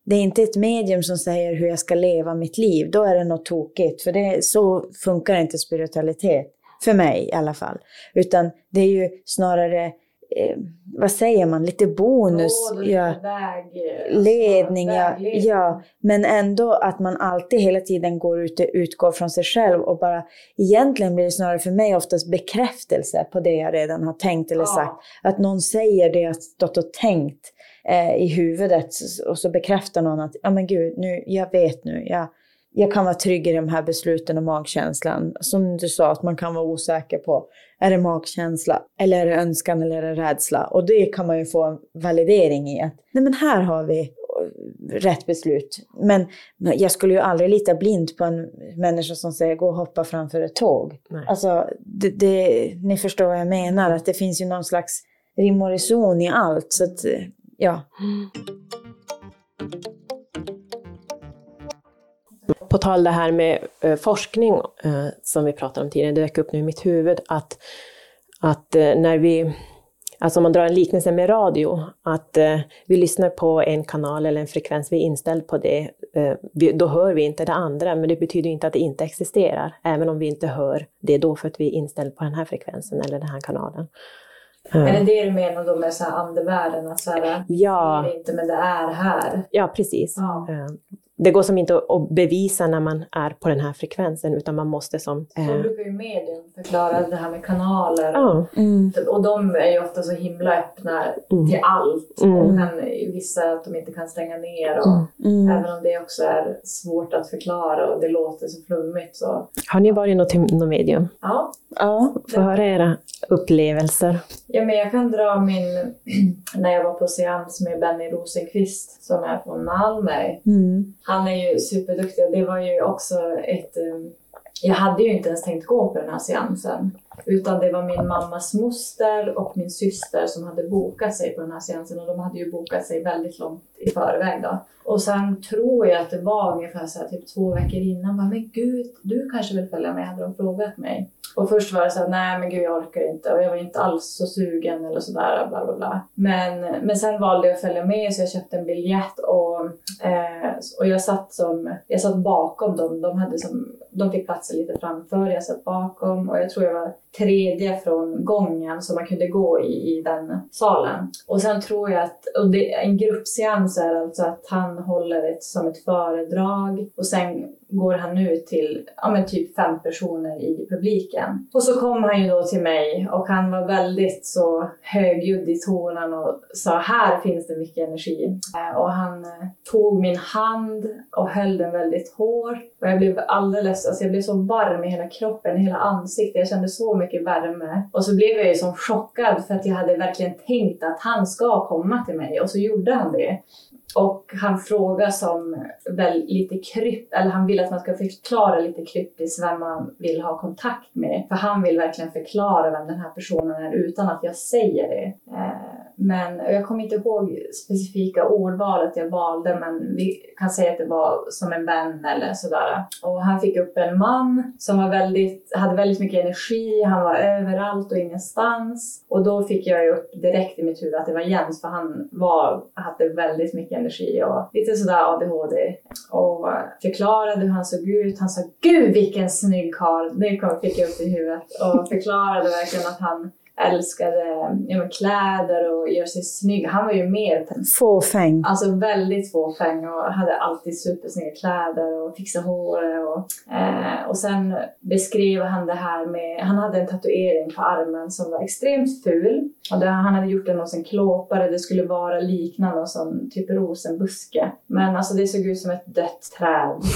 det är inte ett medium som säger hur jag ska leva mitt liv. Då är det något tokigt. För det, så funkar inte spiritualitet. För mig i alla fall. Utan det är ju snarare eh, vad säger man, lite bonus. Och ja. väg, alltså, ledning, ja, vägledning. ja. Men ändå att man alltid hela tiden går ut, utgår från sig själv och bara, egentligen blir det snarare för mig oftast bekräftelse på det jag redan har tänkt eller Ja. sagt. Att någon säger det jag stått och tänkt eh, i huvudet och så bekräftar någon att, ja men gud, nu, jag vet nu, jag, jag kan vara trygg i de här besluten och magkänslan. Som du sa, att man kan vara osäker på, är det magkänsla eller är det önskan eller är det rädsla? Och det kan man ju få en validering i att, nej men här har vi eh, rätt beslut. Men jag skulle ju aldrig lita blint på en människa som säger gå och hoppa framför ett tåg. Nej. Alltså, det, det, ni förstår vad jag menar, att det finns ju någon slags rim och reson i allt. Så att, eh, ja. På tal det här med eh, forskning eh, som vi pratade om tidigare, det dök upp nu i mitt huvud att, att eh, när vi, alltså om man drar en liknelse med radio, att vi lyssnar på en kanal eller en frekvens, vi är inställd på det, då hör vi inte det andra, men det betyder inte att det inte existerar, även om vi inte hör det då för att vi är inställda på den här frekvensen eller den här kanalen. Eh, Är det det du menar då med så här andevärlden? Att så här, Ja. det inte men det är här. Ja, precis. Ja. Det går som inte att- bevisa när man är på den här frekvensen, utan man måste som... Så eh, brukar ju medium förklara det här med kanaler. Ja, Mm. Och de är ju ofta så himla öppna Mm. till allt. Mm. Och kan vissa att de inte kan stänga ner. Och, Mm. Även om det också är svårt att förklara och det låter så flummigt så Har ni varit något, något medium? ja. Ja. Få höra era upplevelser. Ja, men jag kan dra min, [CLEARS THROAT] när jag var på seans med Benny Rosenqvist som är från Malmö. Han är ju superduktig och det var ju också ett... Ehm, jag hade ju inte ens tänkt gå på den här seansen. Utan det var min mammas moster och min syster som hade bokat sig på den här seansen och de hade ju bokat sig väldigt långt i förväg då. Och sen tror jag att det var ungefär så här, typ två veckor innan. Bara, men gud, du kanske vill följa med? Hade de frågat mig. Och först var det så här, nej men gud jag orkar inte. Och jag var inte alls så sugen eller sådär. Bla, bla, bla. Men, men sen valde jag att följa med så jag köpte en biljett och, eh, och jag satt som, jag satt bakom dem. De, hade som, de fick platser lite framför, jag satt bakom och jag tror jag var tredje från gången som man kunde gå i, i den salen. Och sen tror jag att, och det, en gruppseans är alltså att han håller ett som ett föredrag och sen går han ut till ja, men typ fem personer i publiken. Och så kom han ju då till mig och han var väldigt så högljudd i tonen och sa här finns det mycket energi. Eh, och han eh, tog min hand och höll den väldigt hårt och jag blev alldeles, alltså jag blev så varm i hela kroppen, i hela ansiktet. Jag kände så mycket värme. Och så blev jag ju som chockad för att jag hade verkligen tänkt att han ska komma till mig och så gjorde han det. Och han frågar som väl lite krypt, eller han vill att man ska förklara lite kryptiskt vem man vill ha kontakt med. För han vill verkligen förklara vem den här personen är utan att jag säger det. Eh, men jag kommer inte ihåg specifika ordvalet jag valde men vi kan säga att det var som en vän eller sådär. Och han fick upp en man som var väldigt, hade väldigt mycket energi, han var överallt och ingenstans. Och då fick jag ju upp direkt i mitt huvud att det var Jens för han var, hade väldigt mycket energi och lite sådär ADHD. Och förklarade hur han såg ut. Han sa Gud vilken snygg karl! Det fick jag upp i huvudet. Och förklarade verkligen att han älskade ja, men kläder och gör sig snygg. Han var ju mer Fåfäng. Alltså väldigt fåfäng och hade alltid supersnygga kläder och fixade håret. Och, eh, och sen beskrev han det här med, han hade en tatuering på armen som var extremt ful. Och där han hade gjort den hos en klåpare, det skulle vara liknande som typ rosenbuske. Men alltså det såg ut som ett dött träd. [LAUGHS]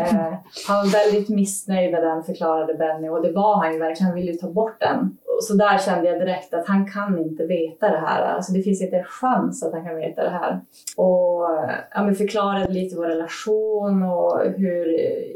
Eh, han var väldigt missnöjd med den förklarade Benny och det var han ju verkligen, han ville ju ta bort den. Och så där kände jag direkt att han kan inte veta det här. Alltså det finns inte en chans att han kan veta det här. Och ja, men förklarade lite vår relation och hur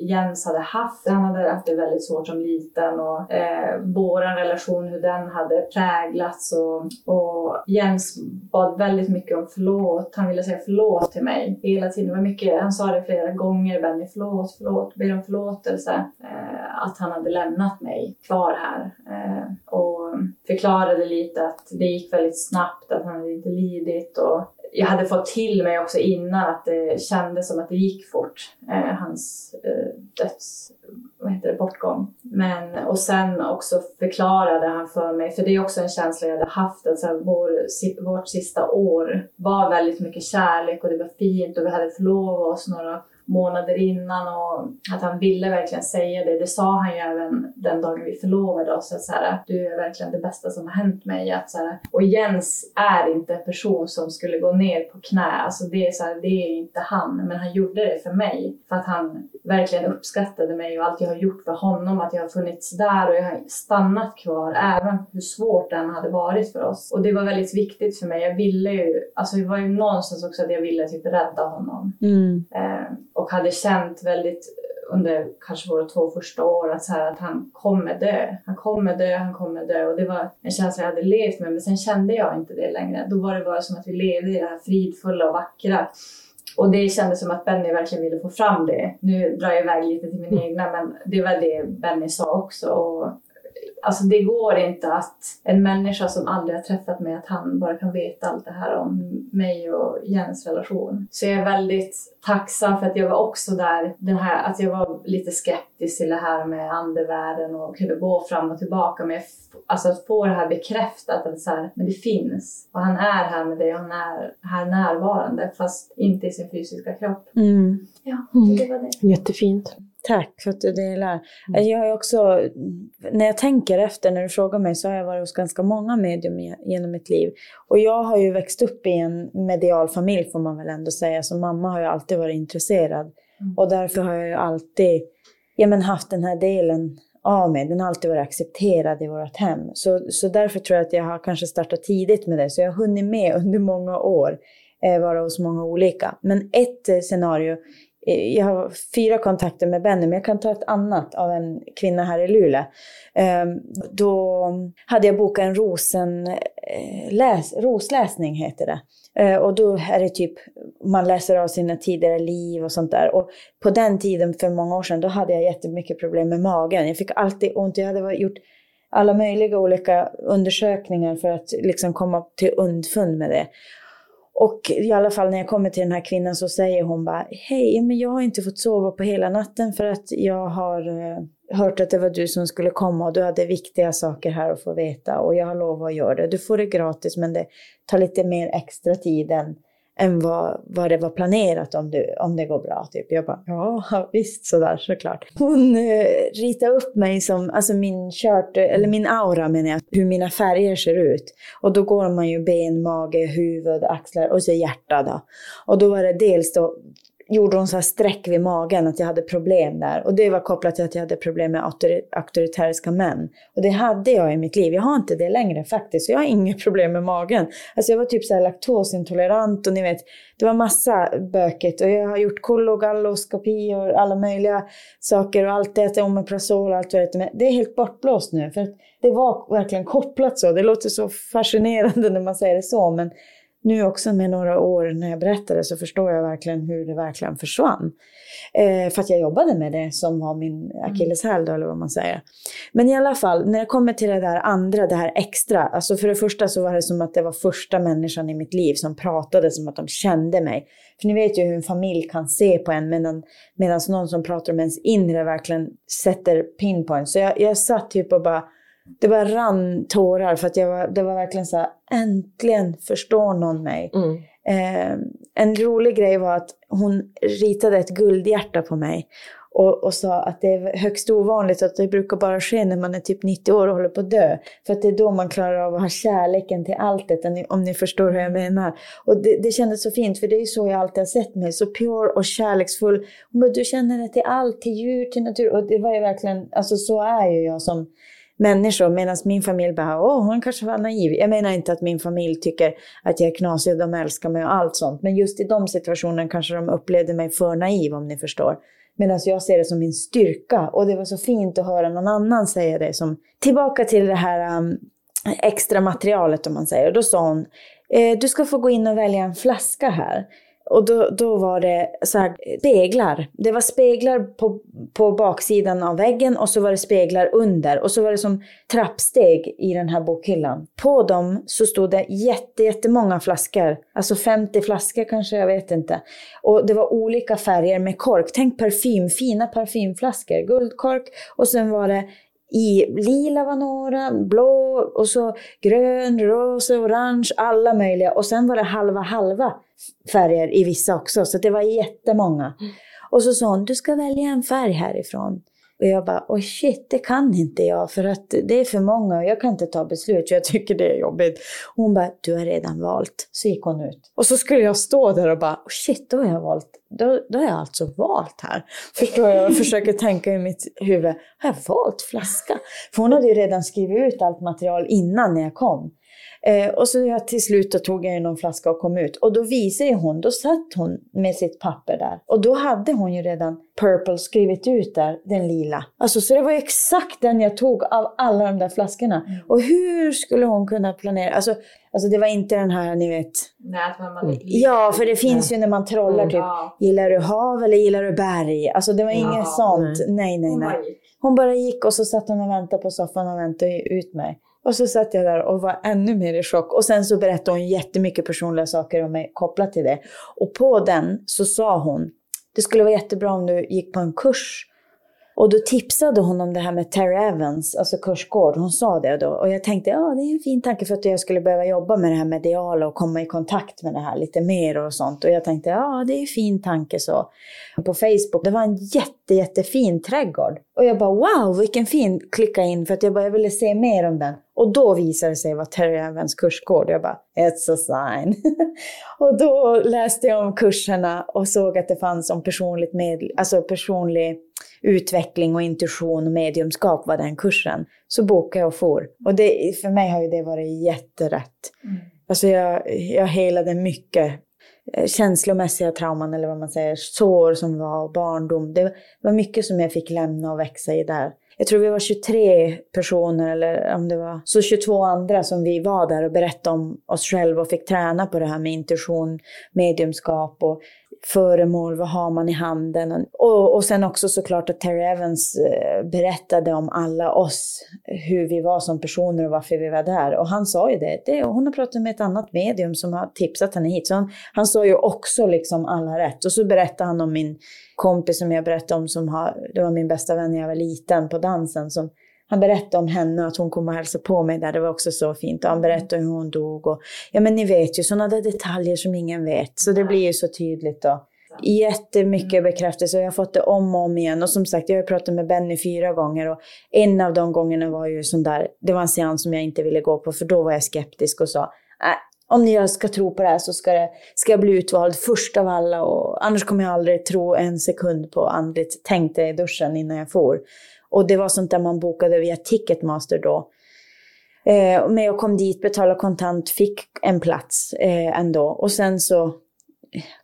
Jens hade haft Han hade haft det väldigt svårt som liten och eh, vår relation, hur den hade präglats. Och, och Jens bad väldigt mycket om förlåt. Han ville säga förlåt till mig hela tiden. Det var mycket, han sa det flera gånger, Benny, förlåt, förlåt, ber om förlåtelse. Eh, att han hade lämnat mig kvar här. Eh, och och förklarade lite att det gick väldigt snabbt, att han hade inte lidit. Och jag hade fått till mig också innan att det kändes som att det gick fort, eh, hans eh, döds, vad heter det, bortgång. Men, och sen också förklarade han för mig, för det är också en känsla jag hade haft, att så vår, si, vårt sista år var väldigt mycket kärlek och det var fint och vi hade förlovat oss några månader innan och att han ville verkligen säga det. Det sa han ju även den dagen vi förlovade oss. Att så här, du är verkligen det bästa som har hänt mig. Att så här, och Jens är inte en person som skulle gå ner på knä. Alltså det, är så här, det är inte han. Men han gjorde det för mig. För att han verkligen uppskattade mig och allt jag har gjort för honom. Att jag har funnits där och jag har stannat kvar. Även hur svårt den hade varit för oss. Och det var väldigt viktigt för mig. Jag ville ju, alltså det var ju någonstans också att jag ville typ rädda honom. Mm. Eh, och hade känt väldigt under kanske våra två första år att, så här, att han kommer dö. Han kommer dö, han kommer dö. Och det var en känsla jag hade levt med. Men sen kände jag inte det längre. Då var det bara som att vi levde i det här fridfulla och vackra. Och det kändes som att Benny verkligen ville få fram det. Nu drar jag iväg lite till min mm. egna, men det var det Benny sa också. Och Alltså det går inte att en människa som aldrig har träffat mig, att han bara kan veta allt det här om mig och Jens relation. Så jag är väldigt tacksam för att jag var också där, den här, att jag var lite skeptisk till det här med andevärlden och kunde gå fram och tillbaka. Men jag, alltså att få det här bekräftat, att så här, men det finns. Och han är här med dig och han är här närvarande fast inte i sin fysiska kropp. Mm. Ja, det var det. Jättefint. Tack för att du delar. Mm. Jag har också, när jag tänker efter, när du frågar mig, så har jag varit hos ganska många medium genom mitt liv. Och jag har ju växt upp i en medial familj får man väl ändå säga, så mamma har ju alltid varit intresserad. Mm. Och därför har jag ju alltid ja, men haft den här delen av mig. Den har alltid varit accepterad i vårt hem. Så, så därför tror jag att jag har kanske startat tidigt med det. Så jag har hunnit med under många år, eh, vara hos många olika. Men ett eh, scenario Eh, jag har fyra kontakter med Benny, men jag kan ta ett annat av en kvinna här i Luleå. Ehm, då hade jag bokat en rosen, eh, läs, rosläsning, heter det. Eh, och då är det typ, man läser av sina tidigare liv och sånt där. Och på den tiden, för många år sedan, då hade jag jättemycket problem med magen. Jag fick alltid ont, jag hade gjort alla möjliga olika undersökningar för att liksom komma till undfund med det. Och i alla fall när jag kommer till den här kvinnan så säger hon bara Hej, men jag har inte fått sova på hela natten för att jag har eh, hört att det var du som skulle komma och du hade viktiga saker här att få veta och jag har lovat att göra det. Du får det gratis men det tar lite mer extra tid än än vad, vad det var planerat om, du, om det går bra. Typ. Jag bara, ja [LAUGHS] visst sådär såklart. Hon eh, ritade upp mig som, alltså min kört, eh, eller min aura menar jag, hur mina färger ser ut. Och då går man ju ben, mage, huvud, axlar och så hjärta då. Och då var det dels då gjorde hon så här streck vid magen, att jag hade problem där. Och det var kopplat till att jag hade problem med auktoritäriska män. Och det hade jag i mitt liv. Jag har inte det längre faktiskt. Så jag har inget [LAUGHS] problem med magen. Alltså jag var typ så här laktosintolerant och ni vet, det var massa bökigt. Och jag har gjort kologalloskopi och alla möjliga saker och allt det, omeprazol och allt vad det Men Det är helt bortblåst nu. För att det var verkligen kopplat så. Det låter så fascinerande när man säger det så. Men nu också med några år när jag berättade så förstår jag verkligen hur det verkligen försvann. Eh, för att jag jobbade med det som var min akilleshäl då, eller vad man säger. Men i alla fall, när det kommer till det där andra, det här extra. Alltså för det första så var det som att det var första människan i mitt liv som pratade som att de kände mig. För ni vet ju hur en familj kan se på en medan, medan någon som pratar om ens inre verkligen sätter pinpoint. Så jag, jag satt typ och bara det bara rann tårar för att jag var, det var verkligen så här, äntligen förstår någon mig. Mm. Eh, en rolig grej var att hon ritade ett guldhjärta på mig och, och sa att det är högst ovanligt att det brukar bara ske när man är typ 90 år och håller på att dö. För att det är då man klarar av att ha kärleken till alltet, om ni förstår hur jag menar. Och det, det kändes så fint, för det är ju så jag alltid har sett mig, så pure och kärleksfull. Hon bara, du känner det till allt, till djur, till natur. Och det var ju verkligen, alltså så är ju jag som människor. Medan min familj bara, åh, hon kanske var naiv. Jag menar inte att min familj tycker att jag är knasig och de älskar mig och allt sånt. Men just i de situationerna kanske de upplevde mig för naiv, om ni förstår. Medan jag ser det som min styrka. Och det var så fint att höra någon annan säga det. Som, tillbaka till det här um, extra materialet, om man säger. Och då sa hon, eh, du ska få gå in och välja en flaska här. Och då, då var det så här, speglar. Det var speglar på, på baksidan av väggen och så var det speglar under. Och så var det som trappsteg i den här bokhyllan. På dem så stod det jätte, jättemånga flaskor. Alltså 50 flaskor kanske, jag vet inte. Och det var olika färger med kork. Tänk parfym, fina parfymflaskor. Guldkork och sen var det i lila var några, blå och så grön, rosa, orange, alla möjliga. Och sen var det halva halva färger i vissa också, så det var jättemånga. Mm. Och så sa hon, du ska välja en färg härifrån. Och jag bara, oh shit, det kan inte jag för att det är för många och jag kan inte ta beslut för jag tycker det är jobbigt. Och hon bara, du har redan valt. Så gick hon ut. Och så skulle jag stå där och bara, oh shit, då har jag valt. Då, då har jag alltså valt här. Förstår jag? Jag försöker tänka i mitt huvud, har jag valt flaska? För hon hade ju redan skrivit ut allt material innan när jag kom. Eh, och så jag, till slut då tog jag någon flaska och kom ut. Och då visade hon, då satt hon med sitt papper där. Och då hade hon ju redan Purple skrivit ut där, den lila. Alltså så det var exakt den jag tog av alla de där flaskorna. Mm. Och hur skulle hon kunna planera? Alltså, alltså det var inte den här, ni vet. Nej, att man mm. Ja, för det finns ju när man trollar mm, typ, gillar du hav eller gillar du berg? Alltså det var ja, inget sånt. Nej, nej, nej. Hon bara gick och så satt hon och väntade på soffan och väntade ut mig. Och så satt jag där och var ännu mer i chock. Och sen så berättade hon jättemycket personliga saker om mig kopplat till det. Och på den så sa hon, det skulle vara jättebra om du gick på en kurs och då tipsade hon om det här med Terry Evans, alltså kursgård. Hon sa det då. Och jag tänkte, ja det är en fin tanke för att jag skulle behöva jobba med det här mediala och komma i kontakt med det här lite mer och sånt. Och jag tänkte, ja det är en fin tanke så. På Facebook, det var en jätte, jättefin trädgård. Och jag bara, wow vilken fin, klicka in för att jag bara, jag ville se mer om den. Och då visade det sig vara Terry Evans kursgård. Jag bara, it's a sign. [LAUGHS] och då läste jag om kurserna och såg att det fanns om personligt med, alltså personlig utveckling och intuition och mediumskap var den kursen. Så bokade jag och for. Och det, för mig har ju det varit jätterätt. Mm. Alltså jag, jag helade mycket eh, känslomässiga trauman eller vad man säger, sår som var barndom. Det var mycket som jag fick lämna och växa i där. Jag tror vi var 23 personer eller om det var så 22 andra som vi var där och berättade om oss själva och fick träna på det här med intuition, mediumskap och föremål, vad har man i handen? Och, och sen också såklart att Terry Evans eh, berättade om alla oss, hur vi var som personer och varför vi var där. Och han sa ju det, det hon har pratat med ett annat medium som har tipsat henne hit. Så han, han sa ju också liksom alla rätt. Och så berättade han om min kompis som jag berättade om, som har, det var min bästa vän när jag var liten på dansen, som han berättade om henne, att hon kom och hälsade på mig där. Det var också så fint. Och han berättade hur hon dog. Och, ja, men ni vet ju, sådana där detaljer som ingen vet. Så det blir ju så tydligt då. Jättemycket bekräftelse. och Jag har fått det om och om igen. Och som sagt, jag har pratat med Benny fyra gånger. Och en av de gångerna var ju sån där, det var en seans som jag inte ville gå på. För då var jag skeptisk och sa, äh, om jag ska tro på det här så ska, det, ska jag bli utvald först av alla. Och annars kommer jag aldrig tro en sekund på andligt, tänkte i duschen innan jag for. Och det var sånt där man bokade via Ticketmaster då. Eh, men jag kom dit, betalade kontant, fick en plats eh, ändå. Och sen så,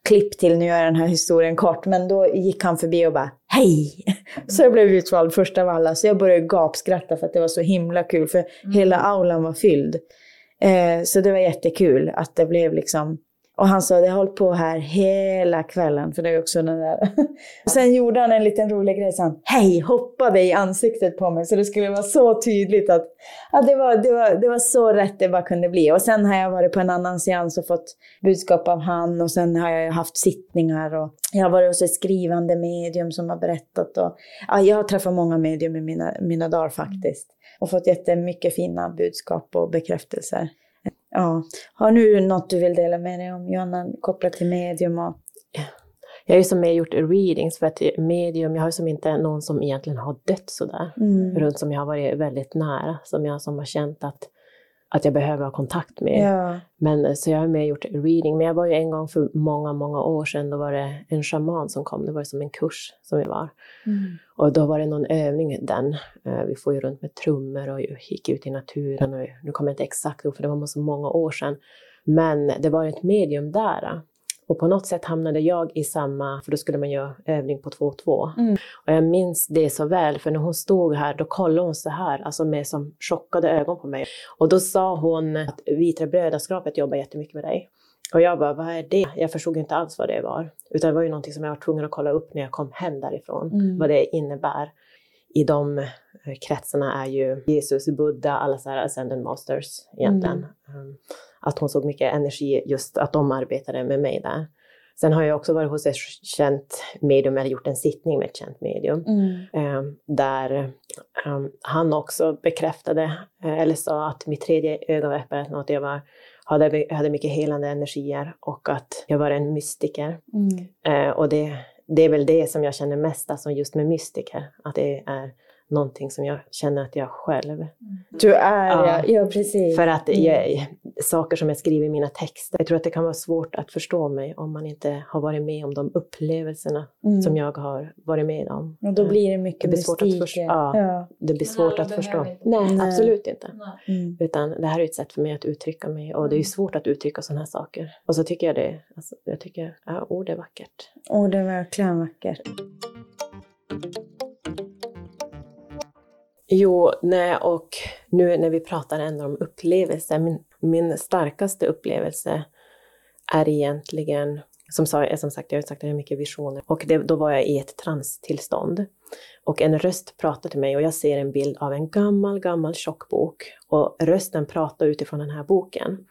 klipp till, nu gör jag den här historien kort, men då gick han förbi och bara hej! [LAUGHS] Så jag blev utvald först av alla. Så jag började gapskratta för att det var så himla kul, för mm. hela aulan var fylld. Eh, så det var jättekul att det blev liksom och han sa, det har hållit på här hela kvällen, för det är också den där. [LAUGHS] Sen gjorde han en liten rolig grej, han, hej, hoppade i ansiktet på mig, så det skulle vara så tydligt att, att det, var, det, var, det var så rätt det bara kunde bli. Och sen har jag varit på en annan seans och fått budskap av han, och sen har jag haft sittningar, och jag har varit hos ett skrivande medium som har berättat. Och, ja, jag har träffat många medium i mina, mina dagar faktiskt, och fått jättemycket fina budskap och bekräftelser. Ja. Har du något du vill dela med dig om, Johanna, kopplat till medium? Och... Jag har ju som mer gjort readings för att medium, jag har ju som inte någon som egentligen har dött sådär mm. runt som jag har varit väldigt nära, som jag som har känt att att jag behöver ha kontakt med. Ja. Men, så jag har mer gjort reading. Men jag var ju en gång för många, många år sedan, då var det en shaman som kom. Det var som en kurs som vi var. Mm. Och då var det någon övning den. Eh, vi får ju runt med trummor och gick ut i naturen. Och nu kommer jag inte exakt ihåg, för det var så många år sedan. Men det var ett medium där och på något sätt hamnade jag i samma, för då skulle man göra övning på 2 2. Mm. Och jag minns det så väl, för när hon stod här, då kollade hon så här, alltså med som chockade ögon på mig. Och då sa hon att Vitra brödraskapet jobbar jättemycket med dig. Och jag bara, vad är det? Jag förstod inte alls vad det var. Utan det var ju någonting som jag var tvungen att kolla upp när jag kom hem därifrån, mm. vad det innebär. I de eh, kretsarna är ju Jesus, Buddha, alla så här ascended masters egentligen. Mm. Um, att hon såg mycket energi, just att de arbetade med mig där. Sen har jag också varit hos ett känt medium, eller gjort en sittning med ett känt medium, Mm. eh, där eh, han också bekräftade, eh, eller sa att mitt tredje öga var öppet att jag var, hade, hade mycket helande energier och att jag var en mystiker. Mm. Eh, och det, det är väl det som jag känner mest, alltså just med mystiker, att det är någonting som jag känner att jag själv Du är, ja, Ja. ja precis. för att Mm. jag, saker som jag skriver i mina texter, jag tror att det kan vara svårt att förstå mig om man inte har varit med om de upplevelserna Mm. som jag har varit med om. Och då blir det mycket Det blir svårt att mystik. förstå. Ja. Ja. Det blir svårt att förstå. Nej, Nej. absolut inte. Nej. Mm. Utan det här är ett sätt för mig att uttrycka mig och det är Mm. svårt att uttrycka sådana här saker. Och så tycker jag det, alltså, jag tycker, ja, ord är vackert. Och det är verkligen vackert. Jo, nej, och nu när vi pratar ändå om upplevelser, min, min starkaste upplevelse är egentligen, som, sa, som sagt, jag har sagt att jag har mycket visioner, och det, då var jag i ett transtillstånd. Och en röst pratar till mig och jag ser en bild av en gammal, gammal tjock bok. Och rösten pratar utifrån den här boken.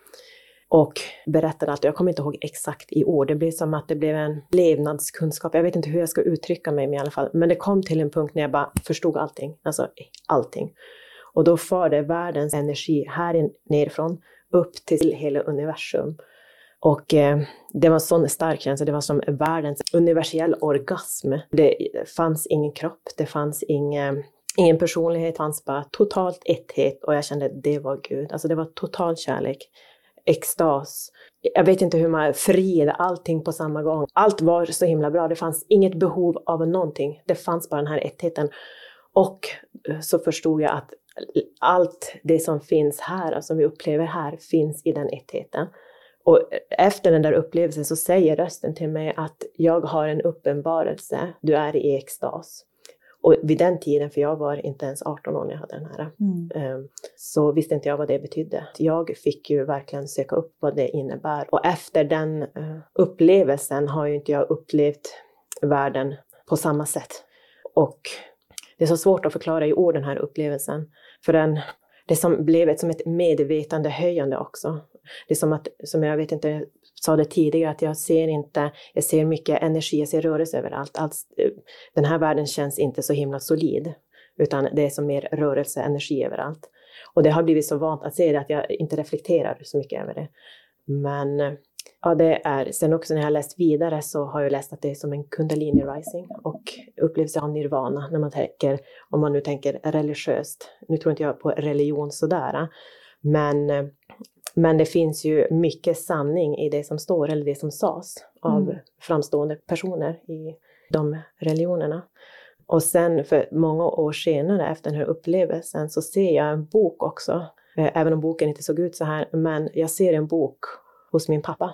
Och berättade allt, jag kommer inte ihåg exakt i år, det blev som att det blev en levnadskunskap, jag vet inte hur jag ska uttrycka mig men i alla fall, men det kom till en punkt när jag bara förstod allting, alltså allting. Och då förde världens energi här nerifrån upp till hela universum. Och eh, det var en sån stark känsla, det var som världens universell orgasm. Det fanns ingen kropp, det fanns ingen, ingen personlighet, det fanns bara totalt etthet. Och jag kände att det var Gud. Alltså det var total kärlek, extas. Jag vet inte hur man, frid, allting på samma gång. Allt var så himla bra, det fanns inget behov av någonting. Det fanns bara den här ettheten. Och eh, så förstod jag att allt det som finns här, alltså som vi upplever här, finns i den ettheten. Och eh, efter den där upplevelsen så säger rösten till mig att jag har en uppenbarelse, du är i extas. Och vid den tiden, för jag var inte ens 18 år när jag hade den här, Mm. eh, så visste inte jag vad det betydde. Jag fick ju verkligen söka upp vad det innebär. Och efter den eh, upplevelsen har ju inte jag upplevt världen på samma sätt. Och det är så svårt att förklara i ord den här upplevelsen. För den, det som blev ett, som ett medvetandehöjande också. Det är som att, som jag vet inte, jag sa det tidigare, att jag ser inte, jag ser mycket energi, jag ser rörelse överallt. Allt, eh, den här världen känns inte så himla solid, utan det är som mer rörelse, energi överallt. Och det har blivit så vant att se det att jag inte reflekterar så mycket över det. Men ja, det är, sen också när jag har läst vidare så har jag läst att det är som en kundalini rising och upplevelse av nirvana när man tänker, om man nu tänker religiöst. Nu tror inte jag på religion sådär, men, men det finns ju mycket sanning i det som står eller det som sades av Mm. framstående personer i de religionerna. Och sen för många år senare efter den här upplevelsen så ser jag en bok också. Eh, Även om boken inte såg ut så här, men jag ser en bok hos min pappa.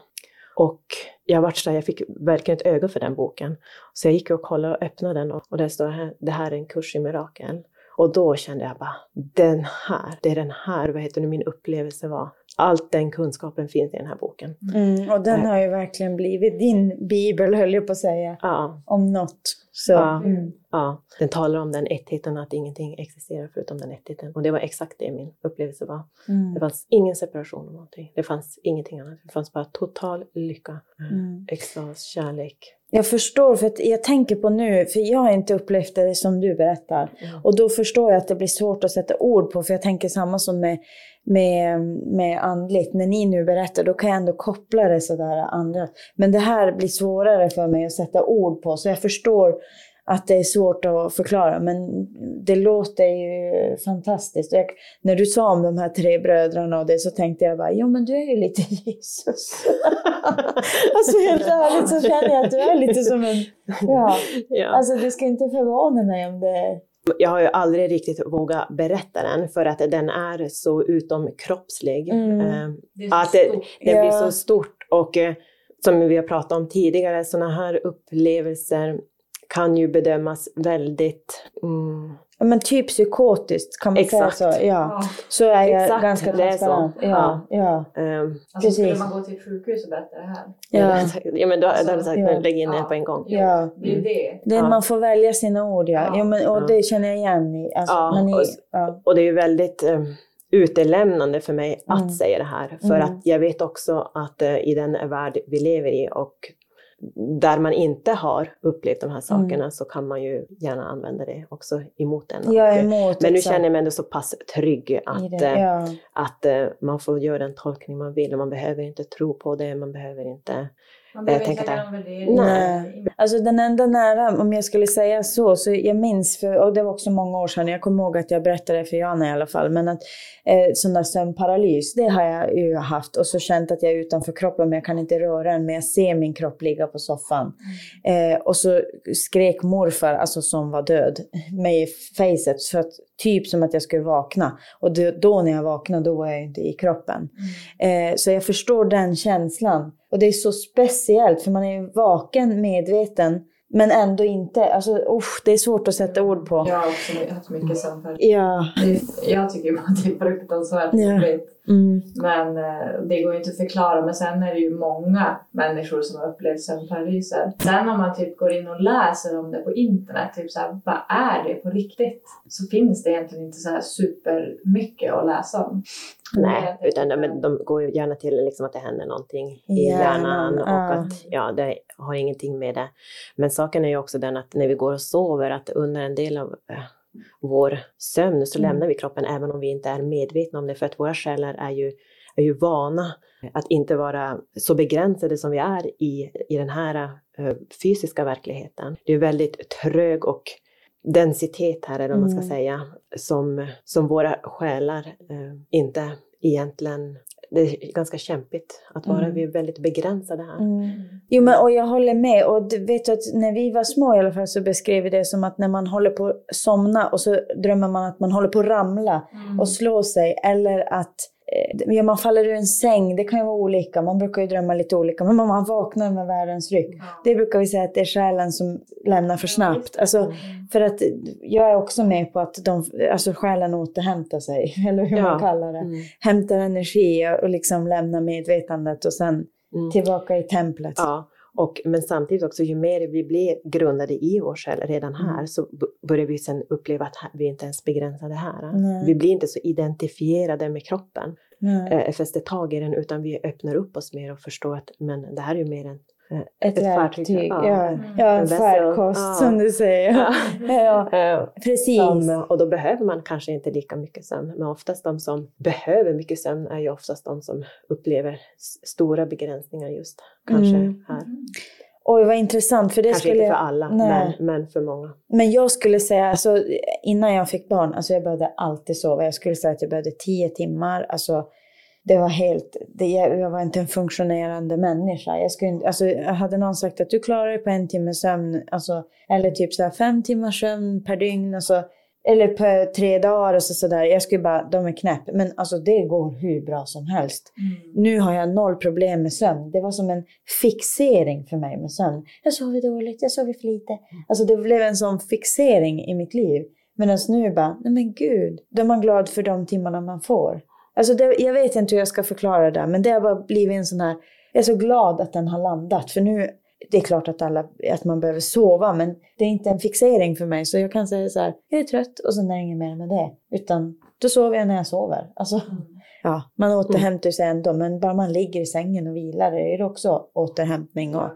Och jag vart så här, jag fick verkligen ett öga för den boken. Så jag gick och kollade och öppnade den och, och där står det här, det här är en kurs i mirakel. Och då kände jag bara, den här, det är den här, vad heter det, min upplevelse var. Allt den kunskapen finns i den här boken. Mm. Och den har ju verkligen blivit din bibel, höll jag på att säga, Ja, om något. Så. Ja. Mm. ja. Den talar om den ettheten, att ingenting existerar förutom den ettheten. Och det var exakt det min upplevelse var. Det Mm. fanns ingen separation av någonting. Det fanns ingenting annat. Det fanns bara total lycka, Mm. extas, kärlek. Jag förstår, för att jag tänker på nu, för jag har inte upplevt det som du berättar. Mm. Och då förstår jag att det blir svårt att sätta ord på, för jag tänker samma som med, med, med andligt. När ni nu berättar, då kan jag ändå koppla det sådär andra. Men det här blir svårare för mig att sätta ord på, så jag förstår att det är svårt att förklara, men det låter ju fantastiskt. Jag, när du sa om de här tre bröderna och det så tänkte jag bara, jo men du är ju lite [LAUGHS] Jesus. [LAUGHS] alltså helt ärligt så känner jag att du är lite som en, [LAUGHS] ja, Ja. alltså det ska inte förvåna mig om det Jag har ju aldrig riktigt vågat berätta den för att den är så utomkroppslig. Mm. Eh, Att det, det blir så stort och eh, som vi har pratat om tidigare, sådana här upplevelser kan ju bedömas väldigt... Mm, Ja, men typ psykotiskt, kan man Exakt. säga så? Ja. Ja. Så är jag Exakt, ganska det är så. transparent. Ja, ja. ehm, Alltså skulle Precis. man gå till sjukhus och berätta det här? Ja. ja, men då, då hade jag sagt, Ja. lägg in Ja. på en gång. Ja. Det är det. Det, Ja. Man får välja sina ord, ja. Ja. ja men, och Ja. det känner jag igen i. Alltså, Ja, men i och- ja. Och det är ju väldigt eh, utelämnande för mig att Mm. säga det här. För Mm. att jag vet också att eh, i den värld vi lever i och där man inte har upplevt de här Mm. sakerna så kan man ju gärna använda det också emot en. Jag är emot men nu exakt känner jag mig ändå så pass trygg att, det. eh, Ja. att eh, man får göra den tolkning man vill och man behöver inte tro på det, man behöver inte... Man behöver inte värdering. Nej. Alltså den enda nära, om jag skulle säga så, så jag minns, för, och det var också många år sedan, jag kommer ihåg att jag berättade det för Jana i alla fall, men att eh, sån där sömnparalys, det har jag ju haft och så känt att jag är utanför kroppen men jag kan inte röra den, men jag ser min kropp ligga på soffan. Eh, och så skrek morfar, alltså som var död, mig i facet, så att, typ som att jag skulle vakna. Och då, när jag vaknade, då var jag inte i kroppen. Eh, så jag förstår den känslan. Och det är så speciellt, för man är ju vaken, medveten, men ändå inte. Alltså, usch, det är svårt att sätta ord på. Jag har också haft mycket samtal. Ja. Jag tycker bara att det är fruktansvärt Ja. Mm. Men eh, det går ju inte att förklara. Men sen är det ju många människor som har upplevt sömnparalyser. Sen om man typ går in och läser om det på internet, typ så här, vad är det på riktigt? Så finns det egentligen inte så här supermycket att läsa om. Nej, utan de, men de går ju gärna till liksom att det händer någonting i Hjärnan, hjärnan och ja. att ja, det har ingenting med det. Men saken är ju också den att när vi går och sover, att under en del av eh, vår sömn så Mm. lämnar vi kroppen även om vi inte är medvetna om det, för att våra själar är ju, är ju vana att inte vara så begränsade som vi är i, i den här eh, fysiska verkligheten. Det är väldigt trög och densitet här, eller vad man ska Mm. säga, som, som våra själar eh, inte egentligen... Det är ganska kämpigt att vara, Mm. vi är väldigt begränsade här. Mm. Jo, men och jag håller med. Och du vet du att när vi var små i alla fall så beskrev vi det som att när man håller på att somna och så drömmer man att man håller på att ramla Mm. och slå sig. Eller att ja, man faller ur en säng. Det kan ju vara olika. Man brukar ju drömma lite olika. Men man vaknar med världens ryck. Det brukar vi säga att det är själen som lämnar för snabbt. Alltså, Mm. för att jag är också med på att de, alltså själen återhämtar sig. [LAUGHS] Eller hur Ja. man kallar det. Mm. Hämtar energi och liksom lämnar medvetandet och sen Mm. tillbaka i templet. Ja, och, men samtidigt också ju mer vi blir grundade i vår själ redan här Mm. så b- börjar vi sen uppleva att här, vi inte ens begränsade här. Nej. Vi blir inte så identifierade med kroppen, Nej. äh, fäster tag i den, utan vi öppnar upp oss mer och förstår att men det här är ju mer än eh, Ett, ett verktyg. Ja, Ja. Mm. ja en färdkost Ja. som du säger. Ja. [LAUGHS] Ja, [LAUGHS] Eh, precis. Som, och då behöver man kanske inte lika mycket sömn. Men oftast de som behöver mycket sömn är ju oftast de som upplever stora begränsningar just kanske Mm. här. Oj, vad intressant. För det Kanske skulle inte för alla, men, men för många. Men jag skulle säga, alltså, innan jag fick barn, alltså jag behövde alltid sova. Jag skulle säga att jag behövde tio timmar. Alltså, det var helt, det, jag, var inte en funktionerande människa. Jag skulle, inte- alltså, hade någon sagt att du klarar dig på en timme sömn, alltså, eller typ så här fem timmars sömn per dygn, alltså, eller på tre dagar och så, så där. Jag skulle bara, de är knäpp. Men alltså det går hur bra som helst. Mm. Nu har jag noll problem med sömn. Det var som en fixering för mig med sömn. Jag sover dåligt, jag sover för lite. Alltså det blev en sån fixering i mitt liv. Medan nu bara, nej men gud, då är man glad för de timmarna man får. Alltså det, jag vet inte hur jag ska förklara det, men det har bara blivit en sån här, jag är så glad att den har landat. För nu, det är klart att, alla, att man behöver sova, men det är inte en fixering för mig. Så jag kan säga så här, jag är trött och sen är det inget mer med det. Utan då sover jag när jag sover. Alltså, Ja, man återhämtar sig ändå, men bara man ligger i sängen och vilar är det också återhämtning. Och,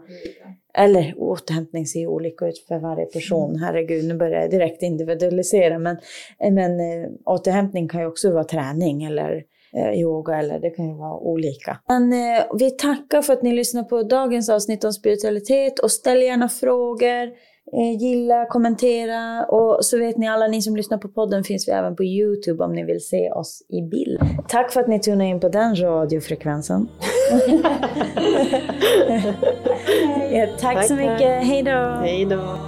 eller återhämtning ser ju olika ut för varje person. Herregud, nu börjar jag direkt individualisera. Men, men eh, återhämtning kan ju också vara träning eller yoga eller det kan ju vara olika. Men eh, vi tackar för att ni lyssnar på dagens avsnitt om spiritualitet och ställ gärna frågor. Eh, gilla, kommentera och så vet ni alla ni som lyssnar på podden finns vi även på Youtube om ni vill se oss i bild. Tack för att ni tunar in på den radiofrekvensen. [LAUGHS] [LAUGHS] ja, tack, Tack, så mycket, hej då! Hej då!